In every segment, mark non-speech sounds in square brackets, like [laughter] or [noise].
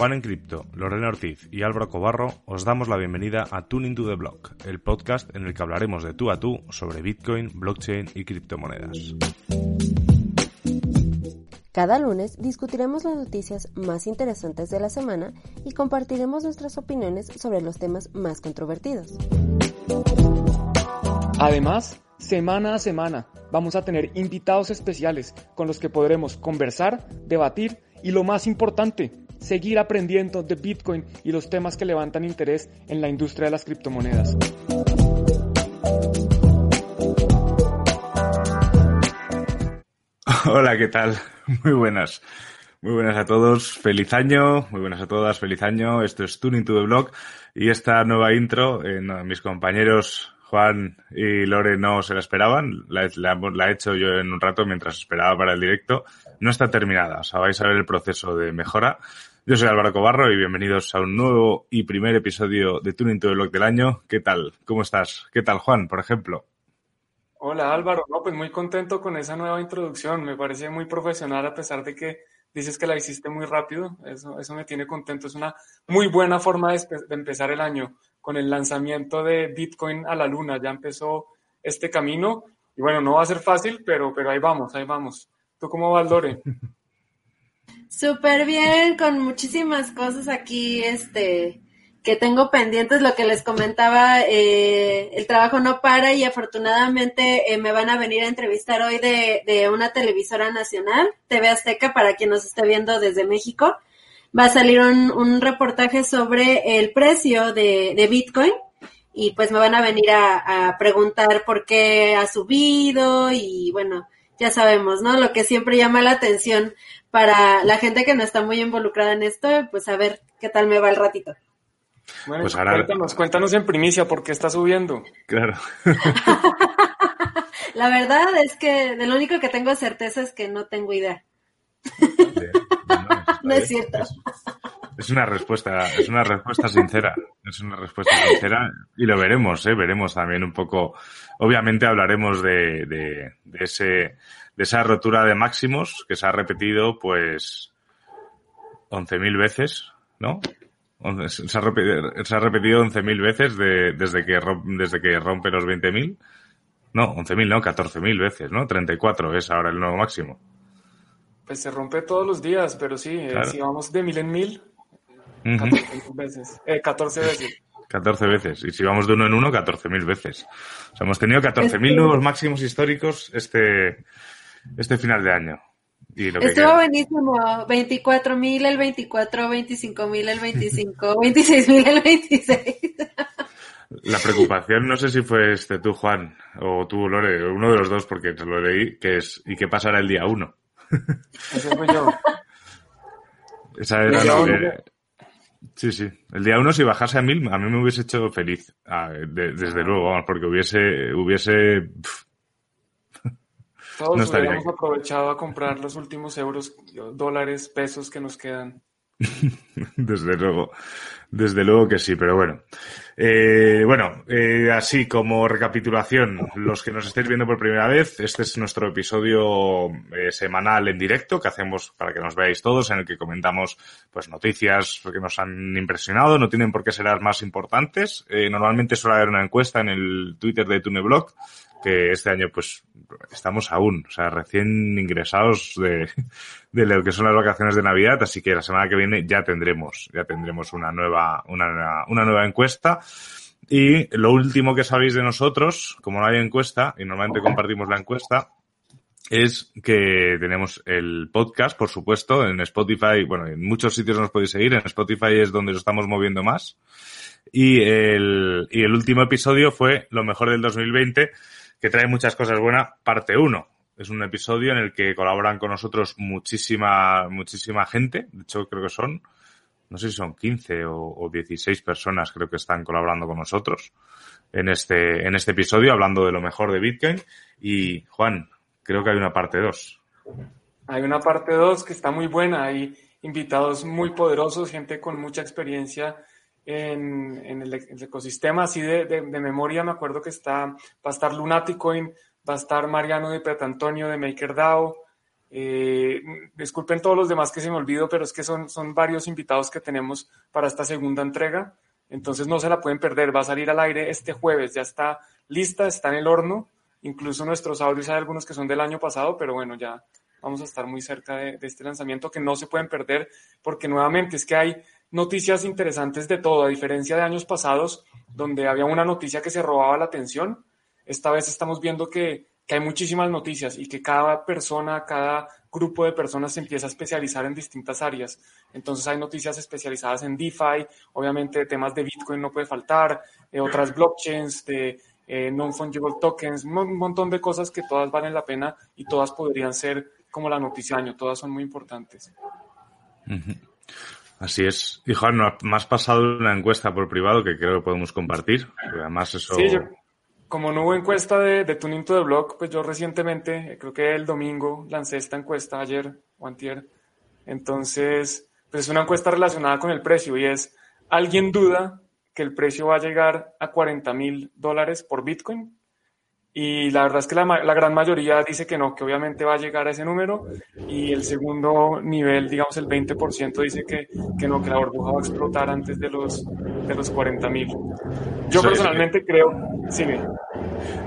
Juan en Cripto, Lorena Ortiz y Álvaro Cobarro os damos la bienvenida a Tuning to the Block, el podcast en el que hablaremos de tú a tú sobre Bitcoin, blockchain y criptomonedas. Cada lunes discutiremos las noticias más interesantes de la semana y compartiremos nuestras opiniones sobre los temas más controvertidos. Además, semana a semana vamos a tener invitados especiales con los que podremos conversar, debatir y lo más importante, seguir aprendiendo de Bitcoin y los temas que levantan interés en la industria de las criptomonedas. [laughs] Hola, ¿qué tal? [laughs] Muy buenas. Muy buenas a todos, feliz año, muy buenas a todas, feliz año. Esto es Tuning to the Blog y esta nueva intro, eh, mis compañeros Juan y Lore no se la esperaban, la, he hecho yo en un rato mientras esperaba para el directo. No está terminada, o sea, vais a ver el proceso de mejora. Yo soy Álvaro Cobarro y bienvenidos a un nuevo y primer episodio de Tuning to the Blog del año. ¿Qué tal? ¿Cómo estás? ¿Qué tal, Juan, por ejemplo? Hola Álvaro, no, pues muy contento con esa nueva introducción, me parece muy profesional a pesar de que dices que la hiciste muy rápido, eso, eso me tiene contento, es una muy buena forma de, empezar el año con el lanzamiento de Bitcoin a la luna, ya empezó este camino y bueno, no va a ser fácil, pero, pero ahí vamos, ahí vamos. ¿Tú cómo vas, Lore? [laughs] Súper bien, con muchísimas cosas aquí, este, que tengo pendientes, lo que les comentaba, eh, el trabajo no para y afortunadamente eh, me van a venir a entrevistar hoy de, de, una televisora nacional, TV Azteca, para quien nos esté viendo desde México. Va a salir un, un reportaje sobre el precio de, de, Bitcoin y pues me van a venir a, a preguntar por qué ha subido y bueno, ya sabemos, ¿no? Lo que siempre llama la atención para la gente que no está muy involucrada en esto, pues a ver qué tal me va el ratito. Bueno, pues cuéntanos, cuéntanos en primicia por qué está subiendo. Claro. [laughs] La verdad es que de lo único que tengo certeza es que no tengo idea. no, es cierto. Es, una respuesta, es una respuesta sincera. Es una respuesta sincera y lo veremos, ¿eh? veremos también un poco. Obviamente hablaremos de, de, de ese, de esa rotura de máximos que se ha repetido, pues, 11.000 veces, ¿no? Se ha repetido, se ha repetido 11.000 veces de, desde, que, desde que rompe los 20.000. No, 11.000 no, 14.000 veces, ¿no? 34 es ahora el nuevo máximo. Pues se rompe todos los días, pero sí, eh, si vamos de mil en mil, 14 veces. Eh, 14 veces. 14 veces. Y si vamos de uno en uno, 14.000 veces. O sea, hemos tenido 14.000 nuevos máximos históricos este, este final de año. Estuvo buenísimo. 24 mil el 24, 25 mil el 25, 26 [laughs] mil el 26. La preocupación, no sé si fue este tú, Juan, o tú, Lore, uno de los dos, porque te lo leí, que es, ¿y qué pasará el día 1? Eso fue yo. Esa era la Sí, sí. El día 1 si bajase a mil, a mí me hubiese hecho feliz. Ah, desde luego, porque hubiese, hubiese, todos hubiéramos aprovechado a comprar los últimos euros, dólares, pesos que nos quedan. [laughs] desde luego, desde luego que sí, pero bueno. Eh, bueno, eh, así como recapitulación, los que nos estéis viendo por primera vez, este es nuestro episodio eh, semanal en directo que hacemos para que nos veáis todos, en el que comentamos pues noticias que nos han impresionado, no tienen por qué ser las más importantes. normalmente suele haber una encuesta en el Twitter de Tuneblog que este año pues estamos aún, o sea, recién ingresados de, [laughs] de lo que son las vacaciones de Navidad, así que la semana que viene ya tendremos, ya tendremos una nueva, una, una nueva encuesta. Y lo último que sabéis de nosotros, como no hay encuesta, y normalmente compartimos la encuesta, es que tenemos el podcast, por supuesto, en Spotify, bueno, en muchos sitios nos podéis seguir, en Spotify es donde nos estamos moviendo más. Y el, y el último episodio fue lo mejor del 2020, que trae muchas cosas buenas, parte 1. Es un episodio en el que colaboran con nosotros muchísima, muchísima gente. De hecho, creo que son, no sé si son 15 o, o 16 personas creo que están colaborando con nosotros en este, en este episodio, hablando de lo mejor de Bitcoin. Y Juan, creo que hay una parte 2. Hay una parte 2 que está muy buena. Hay invitados muy poderosos, gente con mucha experiencia en, el, ecosistema así de, memoria, me acuerdo que está, va a estar Lunaticoin, va a estar Mariano de Petantonio de MakerDAO, Eh, disculpen todos los demás que se me olvido, pero es que son, son varios invitados que tenemos para esta segunda entrega. Entonces no se la pueden perder. Va a salir al aire este jueves. Ya está lista, está en el horno. Incluso nuestros audios hay algunos que son del año pasado, pero bueno, ya vamos a estar muy cerca de, de este lanzamiento que no se pueden perder porque nuevamente es que hay noticias interesantes de todo, a diferencia de años pasados donde había una noticia que se robaba la atención. Esta vez estamos viendo que que hay muchísimas noticias y que cada persona, cada grupo de personas se empieza a especializar en distintas áreas. Entonces hay noticias especializadas en DeFi, obviamente temas de Bitcoin no puede faltar, eh, otras blockchains, de eh, non-fungible tokens, un montón de cosas que todas valen la pena y todas podrían ser como la noticia año, todas son muy importantes. Así es. Y Juan, me has pasado una encuesta por privado que creo que podemos compartir. Además, eso como no hubo encuesta de, de Tuning Blog, pues yo recientemente, creo que el domingo, lancé esta encuesta ayer o antier. Entonces, pues es una encuesta relacionada con el precio y es, ¿alguien duda que el precio va a llegar a 40 mil dólares por Bitcoin? Y la verdad es que la, la, gran mayoría dice que no, que obviamente va a llegar a ese número. Y el segundo nivel, digamos el 20%, dice que, que no, que la burbuja va a explotar antes de los, de los 40 mil. Yo personalmente creo, sí.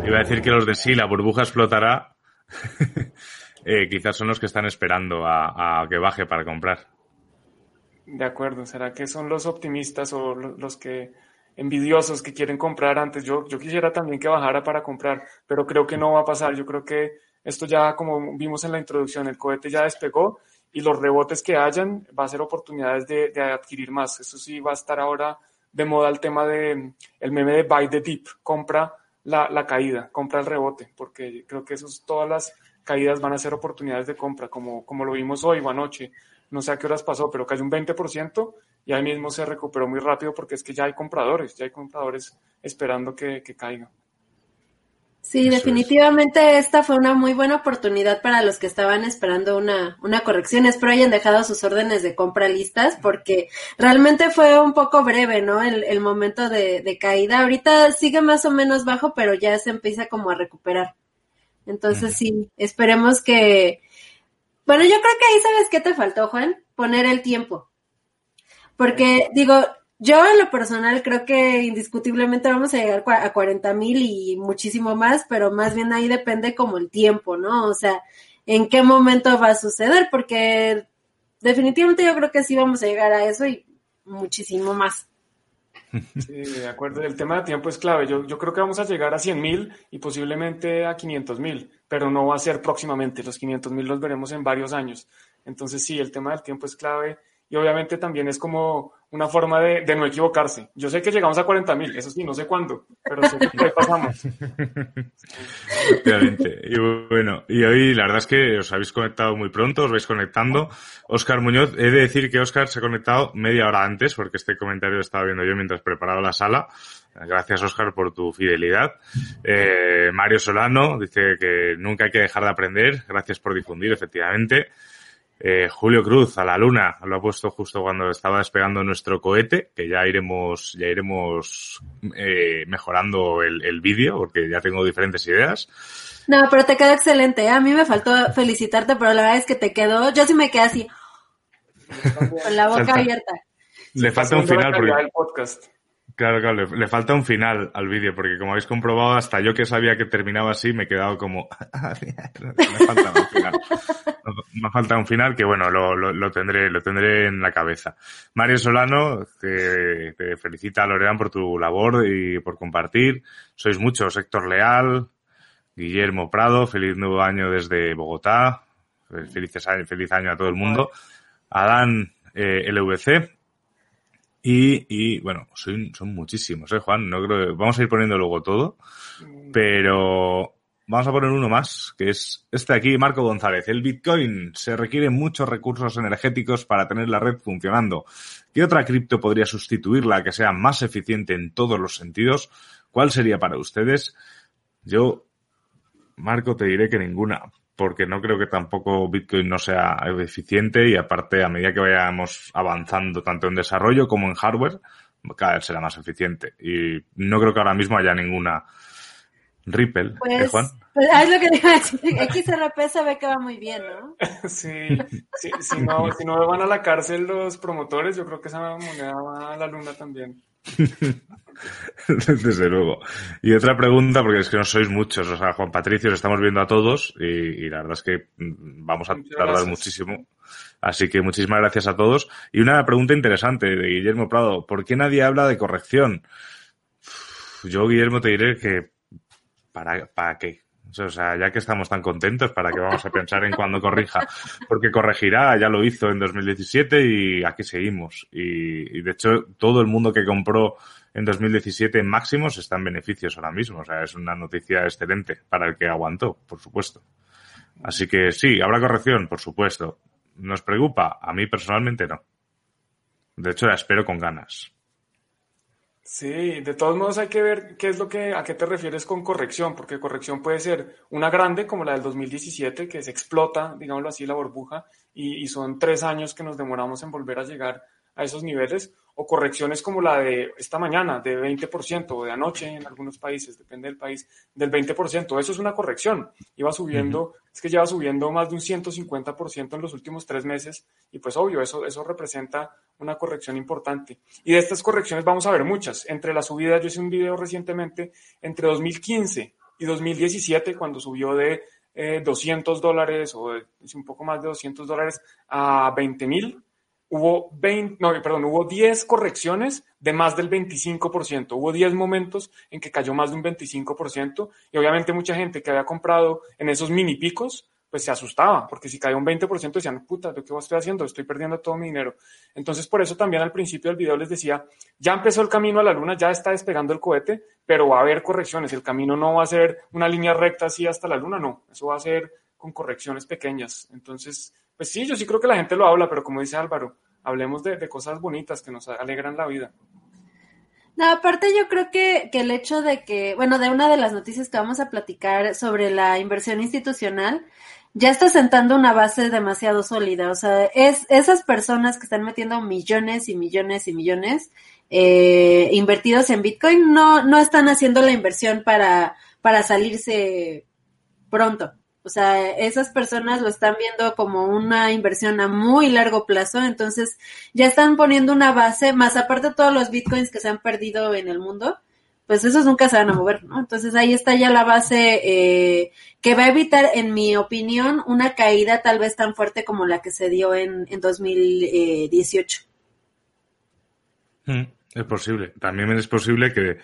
Iba a decir que los de sí, la burbuja explotará. [laughs] eh, quizás son los que están esperando a, a que baje para comprar. De acuerdo, ¿será que son los optimistas o los que envidiosos que quieren comprar antes. Yo, yo quisiera también que bajara para comprar, pero creo que no va a pasar. Yo creo que esto ya, como vimos en la introducción, el cohete ya despegó y los rebotes que hayan va a ser oportunidades de, de adquirir más. Eso sí va a estar ahora de moda el tema de el meme de buy the dip, compra la, la caída, compra el rebote, porque creo que esos, todas las caídas van a ser oportunidades de compra, como, como lo vimos hoy o anoche. No sé a qué horas pasó, pero cayó un 20% y ahí mismo se recuperó muy rápido porque es que ya hay compradores, ya hay compradores esperando que, que caiga. Sí, Eso definitivamente es. esta fue una muy buena oportunidad para los que estaban esperando una, una corrección. Espero hayan dejado sus órdenes de compra listas porque realmente fue un poco breve, ¿no? El, el momento de, de, caída. Ahorita sigue más o menos bajo, pero ya se empieza como a recuperar. Entonces sí, esperemos que... Bueno, yo creo que ahí sabes qué te faltó, Juan, poner el tiempo. Porque digo, yo en lo personal creo que indiscutiblemente vamos a llegar a 40 mil y muchísimo más, pero más bien ahí depende como el tiempo, ¿no? O sea, en qué momento va a suceder, porque definitivamente yo creo que sí vamos a llegar a eso y muchísimo más. Sí, de acuerdo. El tema de tiempo es clave. Yo, yo creo que vamos a llegar a 100 mil y posiblemente a 500 mil, pero no va a ser próximamente. Los 500 mil los veremos en varios años. Entonces sí, el tema del tiempo es clave y obviamente también es como una forma de, no equivocarse. Yo sé que llegamos a 40 mil, eso sí, no sé cuándo, pero sé que pasamos. [laughs] Efectivamente. Y bueno, y hoy la verdad es que os habéis conectado muy pronto, os vais conectando. Oscar Muñoz, he de decir que Oscar se ha conectado media hora antes, porque este comentario lo estaba viendo yo mientras preparaba la sala. Gracias, Oscar, por tu fidelidad. Eh, Mario Solano dice que nunca hay que dejar de aprender. Gracias por difundir, efectivamente. Eh, Julio Cruz a la luna lo ha puesto justo cuando estaba despegando nuestro cohete, que ya iremos, ya iremos eh, mejorando el, el vídeo, porque ya tengo diferentes ideas. No, pero te quedó excelente. ¿eh? A mí me faltó felicitarte, pero la verdad es que te quedó. Yo sí me quedé así, [laughs] con la boca abierta. Le falta un final porque. El podcast. Claro, claro, le, le, falta un final al vídeo, porque como habéis comprobado, hasta yo que sabía que terminaba así, me he quedado como... [laughs] me falta un final. [laughs] me falta un final que, bueno, lo, lo, lo, tendré lo tendré en la cabeza. Mario Solano, te, te felicita a Lorean por tu labor y por compartir. Sois muchos. Héctor Leal, Guillermo Prado, feliz nuevo año desde Bogotá. Felices, feliz año a todo el mundo. Adán eh, LVC, y, y bueno, son, son muchísimos, ¿eh, Juan? No creo vamos a ir poniendo luego todo, pero vamos a poner uno más, que es este aquí, Marco González. El Bitcoin se requieren muchos recursos energéticos para tener la red funcionando. ¿Qué otra cripto podría sustituirla que sea más eficiente en todos los sentidos? ¿Cuál sería para ustedes? Yo, Marco, te diré que ninguna, porque no creo que tampoco Bitcoin no sea eficiente y aparte a medida que vayamos avanzando tanto en desarrollo como en hardware, cada vez será más eficiente. Y no creo que ahora mismo haya ninguna Ripple, ¿eh, pues, Juan? Pues es lo que digo, XRP se ve que va muy bien, ¿no? [laughs] sí, sí si, no, si no van a la cárcel los promotores, yo creo que esa moneda va a la luna también. [laughs] Desde luego. Y otra pregunta, porque es que no sois muchos, o sea, Juan Patricio, os estamos viendo a todos y, la verdad es que mm, vamos a tardar muchísimo. Así que muchísimas gracias a todos. Y una pregunta interesante de Guillermo Prado, ¿por qué nadie habla de corrección? Yo, Guillermo, te diré que ¿para, para qué? O sea, ya que estamos tan contentos, ¿para qué vamos a pensar en cuando corrija? Porque corregirá, ya lo hizo en 2017 y aquí seguimos. Y, de hecho, todo el mundo que compró en 2017 en máximos está en beneficios ahora mismo. O sea, es una noticia excelente para el que aguantó, por supuesto. Así que sí, habrá corrección, por supuesto. ¿Nos preocupa? A mí personalmente no. De hecho, la espero con ganas. Sí, de todos modos hay que ver qué es lo que, a qué te refieres con corrección, porque corrección puede ser una grande como la del 2017, que se explota, digámoslo así, la burbuja, y, y son tres años que nos demoramos en volver a llegar a esos niveles, o correcciones como la de esta mañana, de 20%, o de anoche en algunos países, depende del país, del 20%. Eso es una corrección. Iba subiendo, es que lleva subiendo más de un 150% en los últimos tres meses, y pues obvio, eso, eso representa una corrección importante. Y de estas correcciones vamos a ver muchas. Entre las subidas, yo hice un video recientemente, entre 2015 y 2017, cuando subió de 200 eh, dólares o un poco más de 200 dólares a 20 mil, hubo 20, no, perdón, hubo 10 correcciones de más del 25%. Hubo 10 momentos en que cayó más de un 25% y obviamente mucha gente que había comprado en esos mini picos, pues se asustaba, porque si caía un 20% decían, puta, ¿lo que estoy haciendo? Estoy perdiendo todo mi dinero. Entonces, por eso también al principio del video les decía, ya empezó el camino a la luna, ya está despegando el cohete, pero va a haber correcciones. El camino no va a ser una línea recta así hasta la luna, no. Eso va a ser con correcciones pequeñas. Entonces, pues sí, yo sí creo que la gente lo habla, pero como dice Álvaro, hablemos de, cosas bonitas que nos alegran la vida. No, aparte yo creo que, que, el hecho de que, bueno, de una de las noticias que vamos a platicar sobre la inversión institucional, ya está sentando una base demasiado sólida. O sea, es esas personas que están metiendo millones y millones y millones eh, invertidos en Bitcoin no, no están haciendo la inversión para, para salirse pronto. O sea, esas personas lo están viendo como una inversión a muy largo plazo, entonces ya están poniendo una base, más aparte todos los bitcoins que se han perdido en el mundo, pues esos nunca se van a mover, ¿no? Entonces ahí está ya la base eh, que va a evitar, en mi opinión, una caída tal vez tan fuerte como la que se dio en, en 2018. Mm, es posible. También es posible que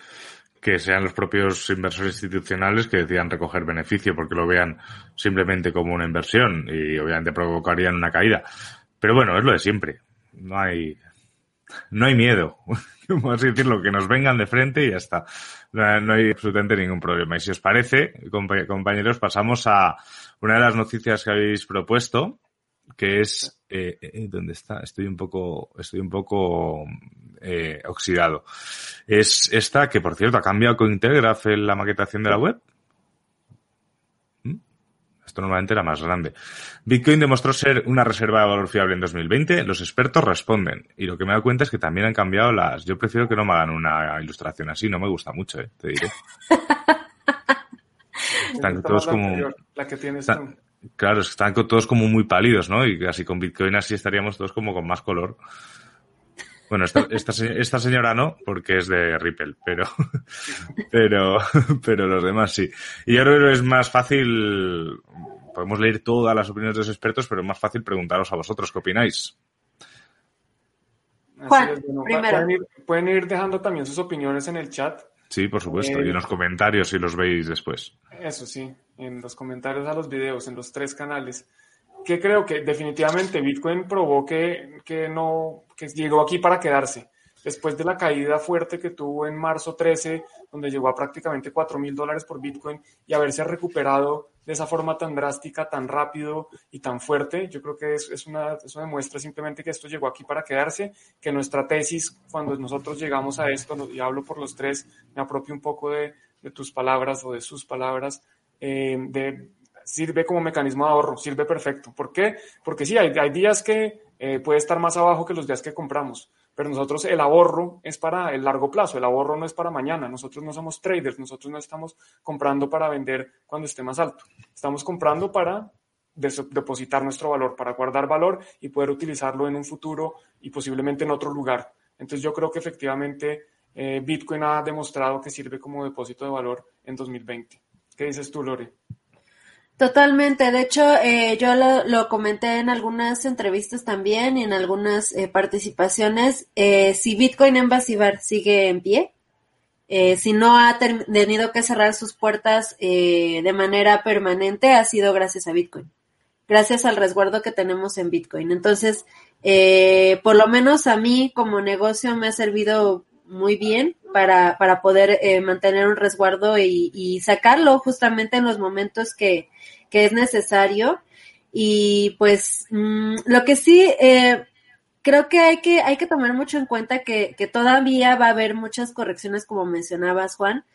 que sean los propios inversores institucionales que decidan recoger beneficio porque lo vean simplemente como una inversión y obviamente provocarían una caída. Pero bueno, es lo de siempre. No hay, no hay miedo. [laughs] Vamos a decirlo, que nos vengan de frente y ya está. No, hay absolutamente ningún problema. Y si os parece, compañeros, pasamos a una de las noticias que habéis propuesto, que es, eh, eh, ¿dónde está? Estoy un poco, estoy un poco eh, oxidado. Es esta que, por cierto, ha cambiado con Integraf en la maquetación de la web. ¿Mm? Esto normalmente era más grande. Bitcoin demostró ser una reserva de valor fiable en 2020. Los expertos responden. Y lo que me da cuenta es que también han cambiado las. Yo prefiero que no me hagan una ilustración así. No me gusta mucho, eh, te diré. [laughs] Están todos como. La que tienes Claro, están todos como muy pálidos, ¿no? Y casi con Bitcoin así estaríamos todos como con más color. Bueno, esta, esta, señora no, porque es de Ripple, pero, [laughs] pero, pero los demás sí. Y yo creo que es más fácil, podemos leer todas las opiniones de los expertos, pero es más fácil preguntaros a vosotros qué opináis. Juan, primero. Pueden ir, dejando también sus opiniones en el chat. Sí, por supuesto, y en los comentarios si los veis después. Eso sí, en los comentarios a los videos, en los tres canales que creo que definitivamente Bitcoin probó que, que, no, que llegó aquí para quedarse. Después de la caída fuerte que tuvo en marzo 13, donde llegó a prácticamente 4 mil dólares por Bitcoin y haberse recuperado de esa forma tan drástica, tan rápido y tan fuerte, yo creo que es, es una, eso demuestra simplemente que esto llegó aquí para quedarse, que nuestra tesis, cuando nosotros llegamos a esto, y hablo por los tres, me apropio un poco de, de tus palabras o de sus palabras, eh, de sirve como mecanismo de ahorro, sirve perfecto. ¿Por qué? Porque sí, hay, días que eh, puede estar más abajo que los días que compramos, pero nosotros el ahorro es para el largo plazo, el ahorro no es para mañana, nosotros no somos traders, nosotros no estamos comprando para vender cuando esté más alto, estamos comprando para depositar nuestro valor, para guardar valor y poder utilizarlo en un futuro y posiblemente en otro lugar. Entonces yo creo que efectivamente eh, Bitcoin ha demostrado que sirve como depósito de valor en 2020. ¿Qué dices tú, Lore? Totalmente. De hecho, eh, yo lo, comenté en algunas entrevistas también y en algunas eh, participaciones. Eh, si Bitcoin Embassy sigue en pie, si no ha tenido que cerrar sus puertas de manera permanente, ha sido gracias a Bitcoin. Gracias al resguardo que tenemos en Bitcoin. Entonces, por lo menos a mí como negocio me ha servido muy bien para, para poder eh, mantener un resguardo y, sacarlo justamente en los momentos que, que es necesario. Y pues mm, lo que sí, eh, creo que hay que, hay que tomar mucho en cuenta que, que, todavía va a haber muchas correcciones, como mencionabas, Juan,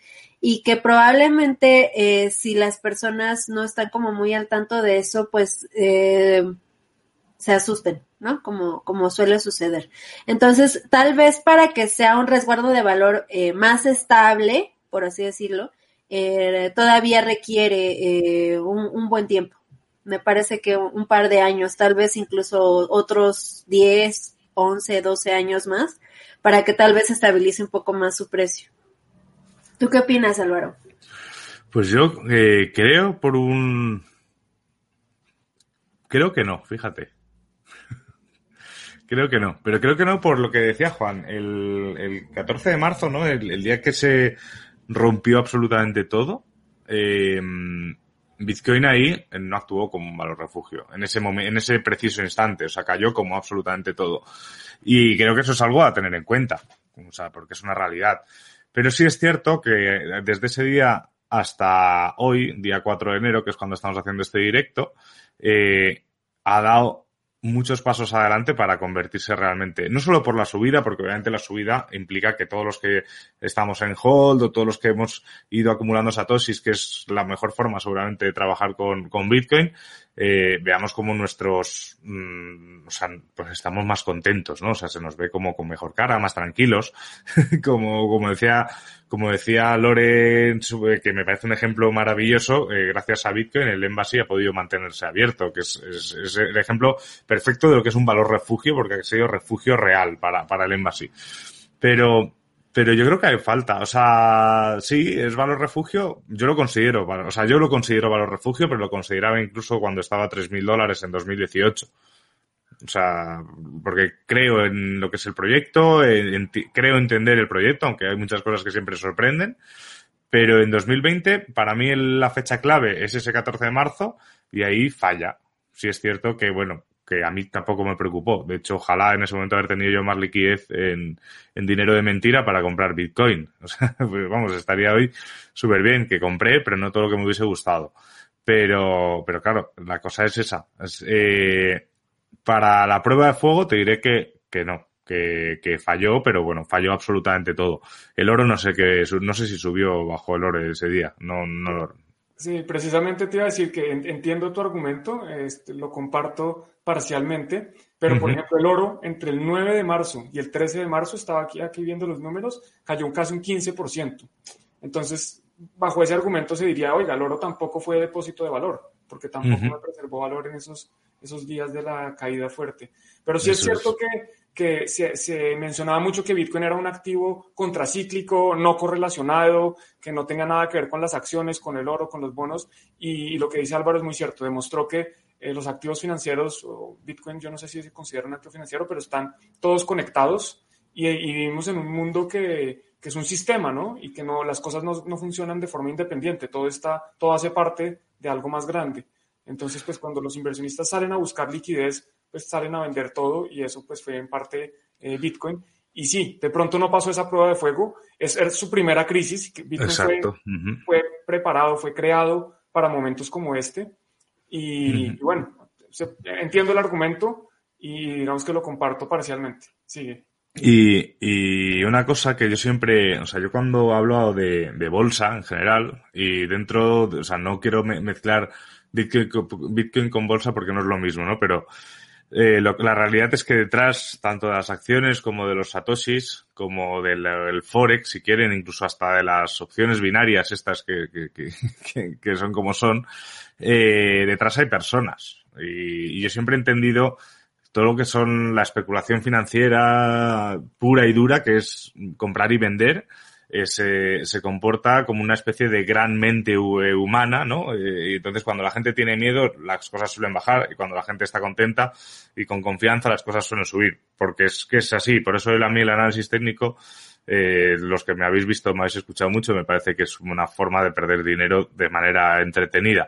y que probablemente eh, si las personas no están como muy al tanto de eso, pues eh, se asusten, ¿no? Como, como suele suceder. Entonces, tal vez para que sea un resguardo de valor eh, más estable, por así decirlo, eh, todavía requiere eh, un, buen tiempo. Me parece que un par de años, tal vez incluso otros 10, 11, 12 años más, para que tal vez estabilice un poco más su precio. ¿Tú qué opinas, Álvaro? Pues yo creo por un... Creo que no, fíjate. Creo que no, pero creo que no por lo que decía Juan. El, el 14 de marzo, ¿no? El, día que se rompió absolutamente todo, eh, Bitcoin ahí no actuó como un valor refugio en ese momento, en ese preciso instante, o sea, cayó como absolutamente todo. Y creo que eso es algo a tener en cuenta, o sea, porque es una realidad. Pero sí es cierto que desde ese día hasta hoy, día 4 de enero, que es cuando estamos haciendo este directo, eh, ha dado muchos pasos adelante para convertirse realmente, no solo por la subida, porque obviamente la subida implica que todos los que estamos en hold o todos los que hemos ido acumulando satoshis, que es la mejor forma seguramente de trabajar con, con Bitcoin, eh, veamos como nuestros, mm, o sea, pues estamos más contentos, ¿no? O sea, se nos ve como con mejor cara, más tranquilos, [laughs] como, como decía, como decía Loren, que me parece un ejemplo maravilloso, eh, gracias a Bitcoin el Embassy ha podido mantenerse abierto, que es, es, es, el ejemplo perfecto de lo que es un valor refugio, porque ha sido refugio real para, para el Embassy. Pero, pero yo creo que hay falta. O sea, sí, es valor refugio. Yo lo considero, o sea, yo lo considero valor refugio, pero lo consideraba incluso cuando estaba a 3.000 dólares en 2018. O sea, porque creo en lo que es el proyecto, creo entender el proyecto, aunque hay muchas cosas que siempre sorprenden. Pero en 2020, para mí la fecha clave es ese 14 de marzo y ahí falla. Sí es cierto que, bueno, que a mí tampoco me preocupó. De hecho, ojalá en ese momento haber tenido yo más liquidez en, en dinero de mentira para comprar Bitcoin. [laughs] O sea, pues vamos, estaría hoy súper bien que compré, pero no todo lo que me hubiese gustado. Pero, pero claro, la cosa es esa. eh, para la prueba de fuego te diré que, que no, que, que, falló, pero bueno, falló absolutamente todo. El oro no sé qué, no sé si subió o bajó el oro ese día, no, no, Sí, precisamente te iba a decir que entiendo tu argumento, este, lo comparto parcialmente, pero por ejemplo el oro entre el 9 de marzo y el 13 de marzo, estaba aquí, aquí viendo los números, cayó casi un 15%. Entonces, bajo ese argumento se diría, oiga, el oro tampoco fue depósito de valor, porque tampoco me preservó valor en esos, esos días de la caída fuerte. Pero sí es cierto que, que se, mencionaba mucho que Bitcoin era un activo contracíclico, no correlacionado, que no tenga nada que ver con las acciones, con el oro, con los bonos. Y, lo que dice Álvaro es muy cierto, demostró que eh, los activos financieros, o Bitcoin yo no sé si se considera un activo financiero, pero están todos conectados y, y vivimos en un mundo que, que, es un sistema, ¿no? Y que no, las cosas no, no funcionan de forma independiente, todo, está, todo hace parte de algo más grande. Entonces, pues cuando los inversionistas salen a buscar liquidez, pues salen a vender todo y eso pues fue en parte eh, Bitcoin. Y sí, de pronto no pasó esa prueba de fuego, es, es su primera crisis, Bitcoin fue, fue, preparado, fue creado para momentos como este. Y, y bueno, se, entiendo el argumento y digamos que lo comparto parcialmente. Sigue. Y, y, una cosa que yo siempre, o sea, yo cuando hablo de, de bolsa en general y dentro, o sea, no quiero mezclar Bitcoin, Bitcoin con bolsa porque no es lo mismo, ¿no? Pero eh, la realidad es que detrás, tanto de las acciones como de los satoshis, como del Forex, si quieren, incluso hasta de las opciones binarias estas que, [laughs] que, que, son como son, eh, detrás hay personas. Y, y, yo siempre he entendido todo lo que son la especulación financiera pura y dura, que es comprar y vender, eh, se, se, comporta como una especie de gran mente eh, humana, ¿no? Eh, y entonces cuando la gente tiene miedo, las cosas suelen bajar y cuando la gente está contenta y con confianza, las cosas suelen subir. Porque es que es así. Por eso a mí el análisis técnico, eh, los que me habéis visto, me habéis escuchado mucho, me parece que es una forma de perder dinero de manera entretenida.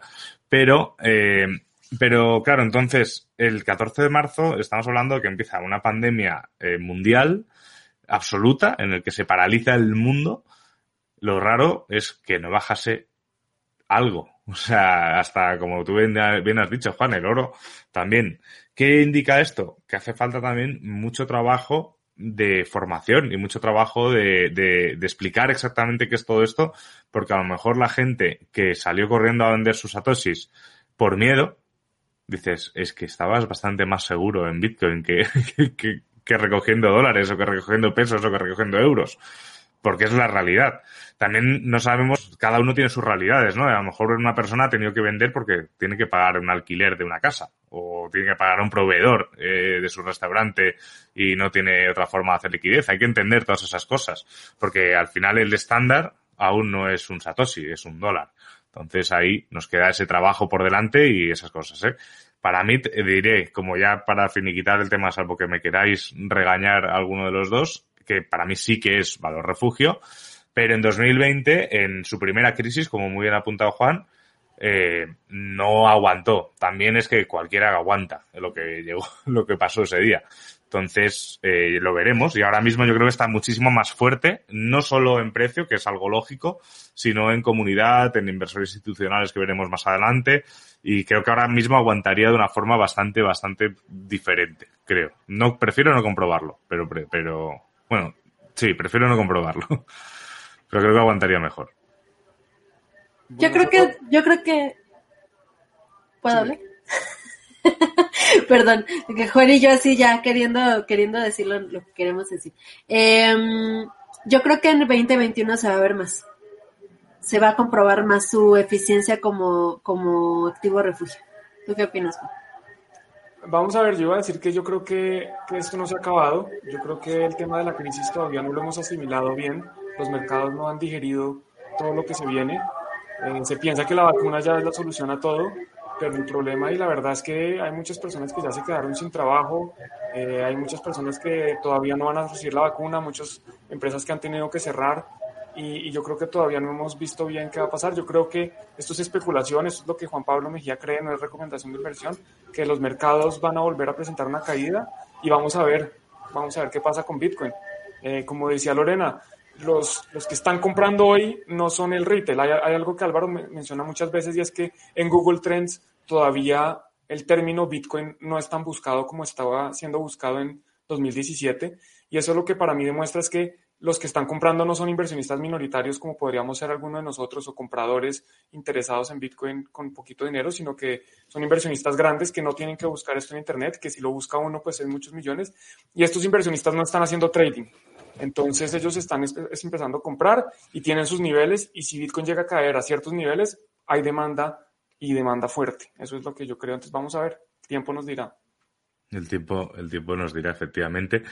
Pero, eh, pero claro, entonces el 14 de marzo estamos hablando de que empieza una pandemia eh, mundial absoluta en el que se paraliza el mundo, lo raro es que no bajase algo. [laughs] O sea, hasta como tú bien, has dicho, Juan, el oro también. ¿Qué indica esto? Que hace falta también mucho trabajo de formación y mucho trabajo de, explicar exactamente qué es todo esto, porque a lo mejor la gente que salió corriendo a vender sus satoshis por miedo, dices, es que estabas bastante más seguro en Bitcoin que, [laughs] que recogiendo dólares o que recogiendo pesos o que recogiendo euros. Porque es la realidad. También no sabemos, cada uno tiene sus realidades, ¿no? A lo mejor una persona ha tenido que vender porque tiene que pagar un alquiler de una casa o tiene que pagar a un proveedor eh, de su restaurante y no tiene otra forma de hacer liquidez. Hay que entender todas esas cosas porque al final el estándar aún no es un satoshi, es un dólar. Entonces ahí nos queda ese trabajo por delante y esas cosas, ¿eh? Para mí, diré, como ya para finiquitar el tema, salvo que me queráis regañar alguno de los dos, que para mí sí que es valor refugio, pero en 2020, en su primera crisis, como muy bien ha apuntado Juan, eh, no aguantó. También es que cualquiera aguanta lo que llegó, [laughs] lo que pasó ese día. Entonces, eh, lo veremos y ahora mismo yo creo que está muchísimo más fuerte, no solo en precio, que es algo lógico, sino en comunidad, en inversores institucionales que veremos más adelante y creo que ahora mismo aguantaría de una forma bastante, bastante diferente, creo. No, prefiero no comprobarlo, pero, pero, bueno, sí, prefiero no comprobarlo, [laughs] pero creo que aguantaría mejor. Yo creo que, yo creo que, ¿puedo hablar? [laughs] Perdón, que Juan y yo así ya queriendo, queriendo decir lo, que queremos decir. Eh, yo creo que en 2021 se va a ver más. Se va a comprobar más su eficiencia como, como activo refugio. ¿Tú qué opinas, Juan? Vamos a ver, yo iba a decir que yo creo que, que, esto no se ha acabado. Yo creo que el tema de la crisis todavía no lo hemos asimilado bien. Los mercados no han digerido todo lo que se viene. Eh, se piensa que la vacuna ya es la solución a todo, pero el problema y la verdad es que hay muchas personas que ya se quedaron sin trabajo, eh, hay muchas personas que todavía no van a recibir la vacuna, muchas empresas que han tenido que cerrar y, y, yo creo que todavía no hemos visto bien qué va a pasar. Yo creo que esto es especulación, esto es lo que Juan Pablo Mejía cree, no es recomendación de inversión, que los mercados van a volver a presentar una caída y vamos a ver, vamos a ver qué pasa con Bitcoin. Eh, como decía Lorena, los, los, que están comprando hoy no son el retail. Hay, algo que Álvaro menciona muchas veces y es que en Google Trends todavía el término Bitcoin no es tan buscado como estaba siendo buscado en 2017. Y eso lo que para mí demuestra es que los que están comprando no son inversionistas minoritarios como podríamos ser alguno de nosotros o compradores interesados en Bitcoin con poquito dinero, sino que son inversionistas grandes que no tienen que buscar esto en Internet, que si lo busca uno pues es muchos millones. Y estos inversionistas no están haciendo trading. Entonces ellos están es, empezando a comprar y tienen sus niveles y si Bitcoin llega a caer a ciertos niveles, hay demanda y demanda fuerte. Eso es lo que yo creo. Entonces vamos a ver, el tiempo nos dirá. El tiempo, el tiempo nos dirá efectivamente.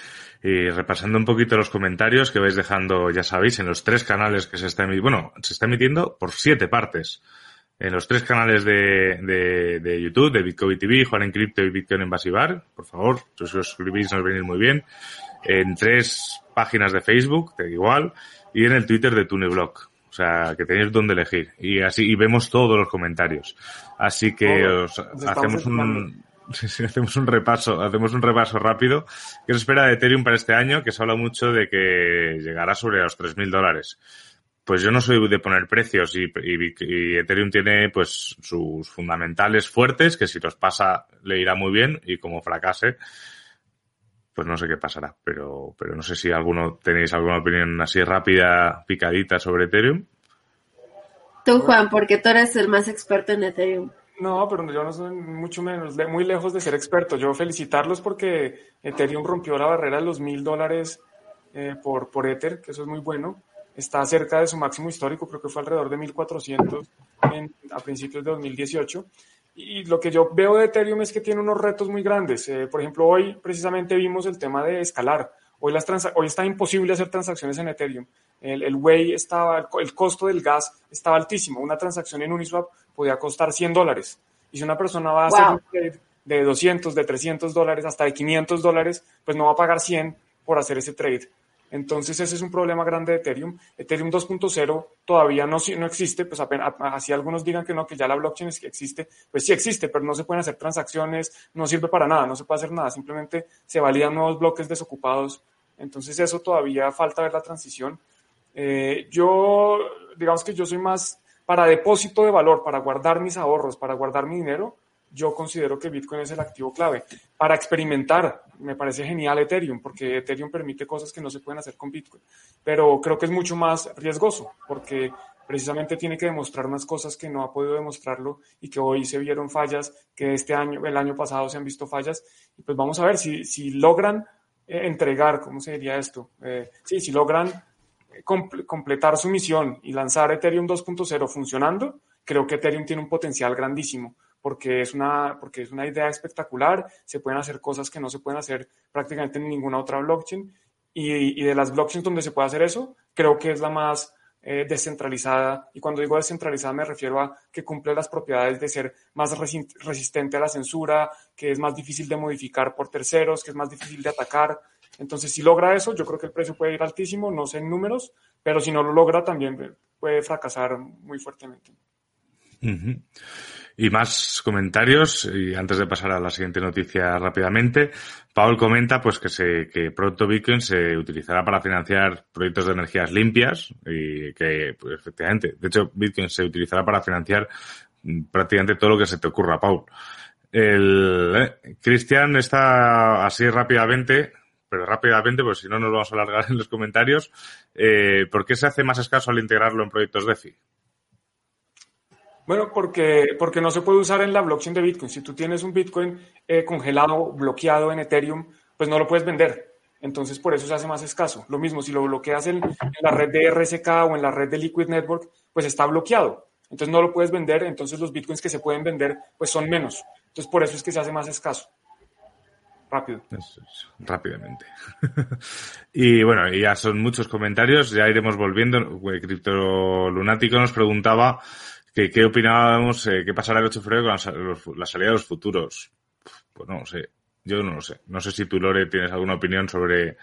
Y repasando un poquito los comentarios que vais dejando, ya sabéis, en los tres canales que se está emitiendo, bueno, se está emitiendo por siete partes. En los tres canales de, de, de YouTube, de Bitcoin TV, Juan en Cripto y Bitcoin en Basibar. Por favor, si os suscribís nos venir muy bien. En tres páginas de Facebook, de igual, y en el Twitter de Tuneblog. O sea, que tenéis donde elegir. Y así, y vemos todos los comentarios. Así que oh, os hacemos un, [laughs] hacemos un repaso, hacemos un repaso rápido. ¿Qué se espera de Ethereum para este año? Que se habla mucho de que llegará sobre los 3.000 dólares. Pues yo no soy de poner precios y, y, y, Ethereum tiene pues sus fundamentales fuertes que si los pasa le irá muy bien y como fracase pues no sé qué pasará, pero, pero no sé si alguno tenéis alguna opinión así rápida, picadita sobre Ethereum. Tú, Juan, porque tú eres el más experto en Ethereum. No, pero yo no soy mucho menos, muy lejos de ser experto. Yo felicitarlos porque Ethereum rompió la barrera de los mil dólares eh, por, por Ether, que eso es muy bueno. Está cerca de su máximo histórico, creo que fue alrededor de 1400 a principios de 2018. Y lo que yo veo de Ethereum es que tiene unos retos muy grandes. Eh, por ejemplo, hoy precisamente vimos el tema de escalar. Hoy, las hoy está imposible hacer transacciones en Ethereum. El, el way estaba, el costo del gas estaba altísimo. Una transacción en Uniswap podía costar 100 dólares. Y si una persona va a hacer un trade de 200, de 300 dólares, hasta de 500 dólares, pues no va a pagar 100 por hacer ese trade. Entonces ese es un problema grande de Ethereum. Ethereum 2.0 todavía no, no existe, pues apenas, así algunos digan que no, que ya la blockchain existe, pues sí existe, pero no se pueden hacer transacciones, no sirve para nada, no se puede hacer nada, simplemente se validan nuevos bloques desocupados. Entonces eso todavía falta ver la transición. Eh, yo, digamos que yo soy más para depósito de valor, para guardar mis ahorros, para guardar mi dinero, yo considero que Bitcoin es el activo clave. Para experimentar, me parece genial Ethereum, porque Ethereum permite cosas que no se pueden hacer con Bitcoin. Pero creo que es mucho más riesgoso, porque precisamente tiene que demostrar unas cosas que no ha podido demostrarlo y que hoy se vieron fallas, que este año, el año pasado se han visto fallas. Y pues vamos a ver si, si logran eh, entregar, ¿cómo se diría esto? Eh, sí, si logran completar su misión y lanzar Ethereum 2.0 funcionando, creo que Ethereum tiene un potencial grandísimo porque es, una, porque es una idea espectacular, se pueden hacer cosas que no se pueden hacer prácticamente en ninguna otra blockchain y, y de las blockchains donde se puede hacer eso, creo que es la más eh, descentralizada y cuando digo descentralizada me refiero a que cumple las propiedades de ser más resistente a la censura, que es más difícil de modificar por terceros, que es más difícil de atacar. Entonces, si logra eso, yo creo que el precio puede ir altísimo, no sé en números, pero si no lo logra, también puede fracasar muy fuertemente. Y más comentarios, y antes de pasar a la siguiente noticia rápidamente, Paul comenta pues que se, que pronto Bitcoin se utilizará para financiar proyectos de energías limpias y que, pues efectivamente, de hecho Bitcoin se utilizará para financiar prácticamente todo lo que se te ocurra, Paul. El, eh, Cristian está así rápidamente, pero rápidamente, pues si no nos vamos a alargar [laughs] en los comentarios. Eh, ¿Por qué se hace más escaso al integrarlo en proyectos DeFi? Bueno, porque, porque no se puede usar en la blockchain de Bitcoin. Si tú tienes un Bitcoin eh, congelado, bloqueado en Ethereum, pues no lo puedes vender. Entonces, por eso se hace más escaso. Lo mismo, si lo bloqueas en, la red de RSK o en la red de Liquid Network, pues está bloqueado. Entonces no lo puedes vender, entonces los bitcoins que se pueden vender, pues son menos. Entonces por eso es que se hace más escaso. Rápido. rápidamente. [laughs] y bueno, ya son muchos comentarios, ya iremos volviendo. Cripto Lunático nos preguntaba ¿Qué, opinábamos? Eh, ¿Qué pasará el 8 de febrero con la, salida de los futuros? Pues no sé. Yo no lo sé. No sé si tú, Lore, tienes alguna opinión sobre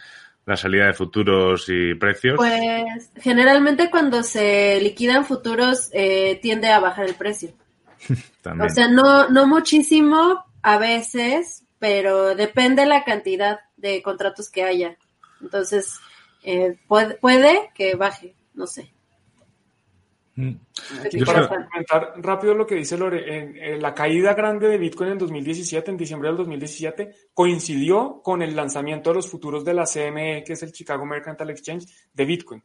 la salida de futuros y precios. Pues generalmente cuando se liquidan futuros eh, tiende a bajar el precio. [laughs] o sea, no, no muchísimo a veces, pero depende la cantidad de contratos que haya. Entonces, eh, puede, puede que baje, no sé. Mm. para comentar rápido lo que dice Lore, en, la caída grande de Bitcoin en 2017, en diciembre del 2017, coincidió con el lanzamiento de los futuros de la CME, que es el Chicago Mercantile Exchange, de Bitcoin.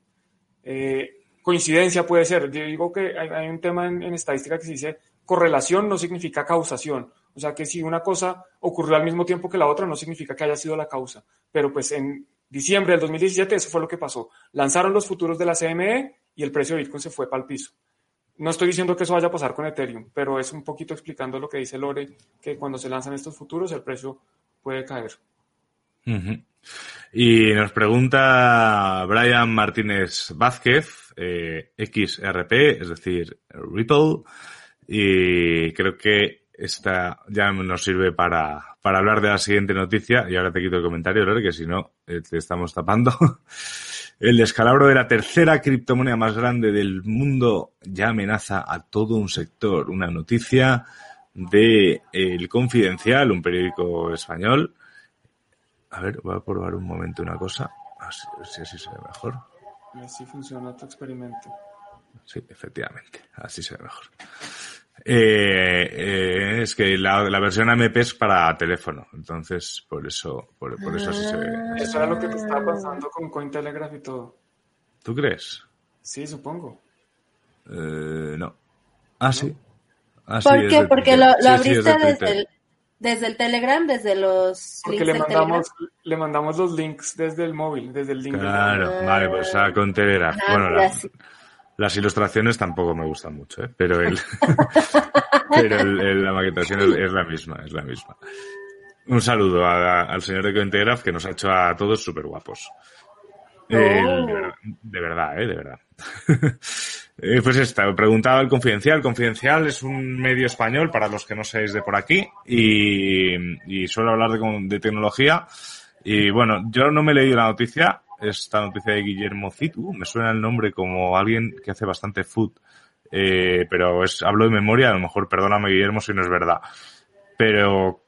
Eh, coincidencia puede ser. Yo digo que hay, un tema en, estadística que se dice correlación no significa causación. O sea que si una cosa ocurrió al mismo tiempo que la otra, no significa que haya sido la causa. Pero pues en diciembre del 2017 eso fue lo que pasó. Lanzaron los futuros de la CME y el precio de Bitcoin se fue para el piso. No estoy diciendo que eso vaya a pasar con Ethereum, pero es un poquito explicando lo que dice Lore, que cuando se lanzan estos futuros el precio puede caer. Y nos pregunta Brian Martínez Vázquez, eh, XRP, es decir, Ripple, y creo que esta ya nos sirve para, para hablar de la siguiente noticia, y ahora te quito el comentario, Lore, que si no, eh, te estamos tapando. [laughs] El descalabro de la tercera criptomoneda más grande del mundo ya amenaza a todo un sector. Una noticia de El Confidencial, un periódico español. A ver, voy a probar un momento una cosa. A ver si así se ve mejor. Así funciona tu experimento. Sí, efectivamente. Así se ve mejor. Eh, eh, es que la, versión AMP es para teléfono, entonces por eso, por, eso así se ve. Eso era lo que te estaba pasando con Cointelegraph y todo. ¿Tú crees? Sí, supongo. Eh, no. Ah, sí. Ah, ¿Por qué? Porque lo, abriste desde, el, desde el Telegram, desde los Porque le mandamos, le mandamos los links desde el móvil, desde el link. Claro, vale, pues ah, con Telegram. Ah, bueno, las, ilustraciones tampoco me gustan mucho, ¿eh? pero el, [laughs] pero el, la maquetación es, la misma, es la misma. Un saludo al señor de Cointegraph que nos ha hecho a todos súper guapos. Oh. de, verdad, ¿eh? De verdad. [laughs] Eh, pues esta, preguntaba el Confidencial. Confidencial es un medio español para los que no seáis de por aquí y, y suelo hablar de, de, tecnología. Y bueno, yo no me he leído la noticia, esta noticia de Guillermo Citu, me suena el nombre como alguien que hace bastante food, eh, pero es, hablo de memoria, a lo mejor perdóname Guillermo si no es verdad. Pero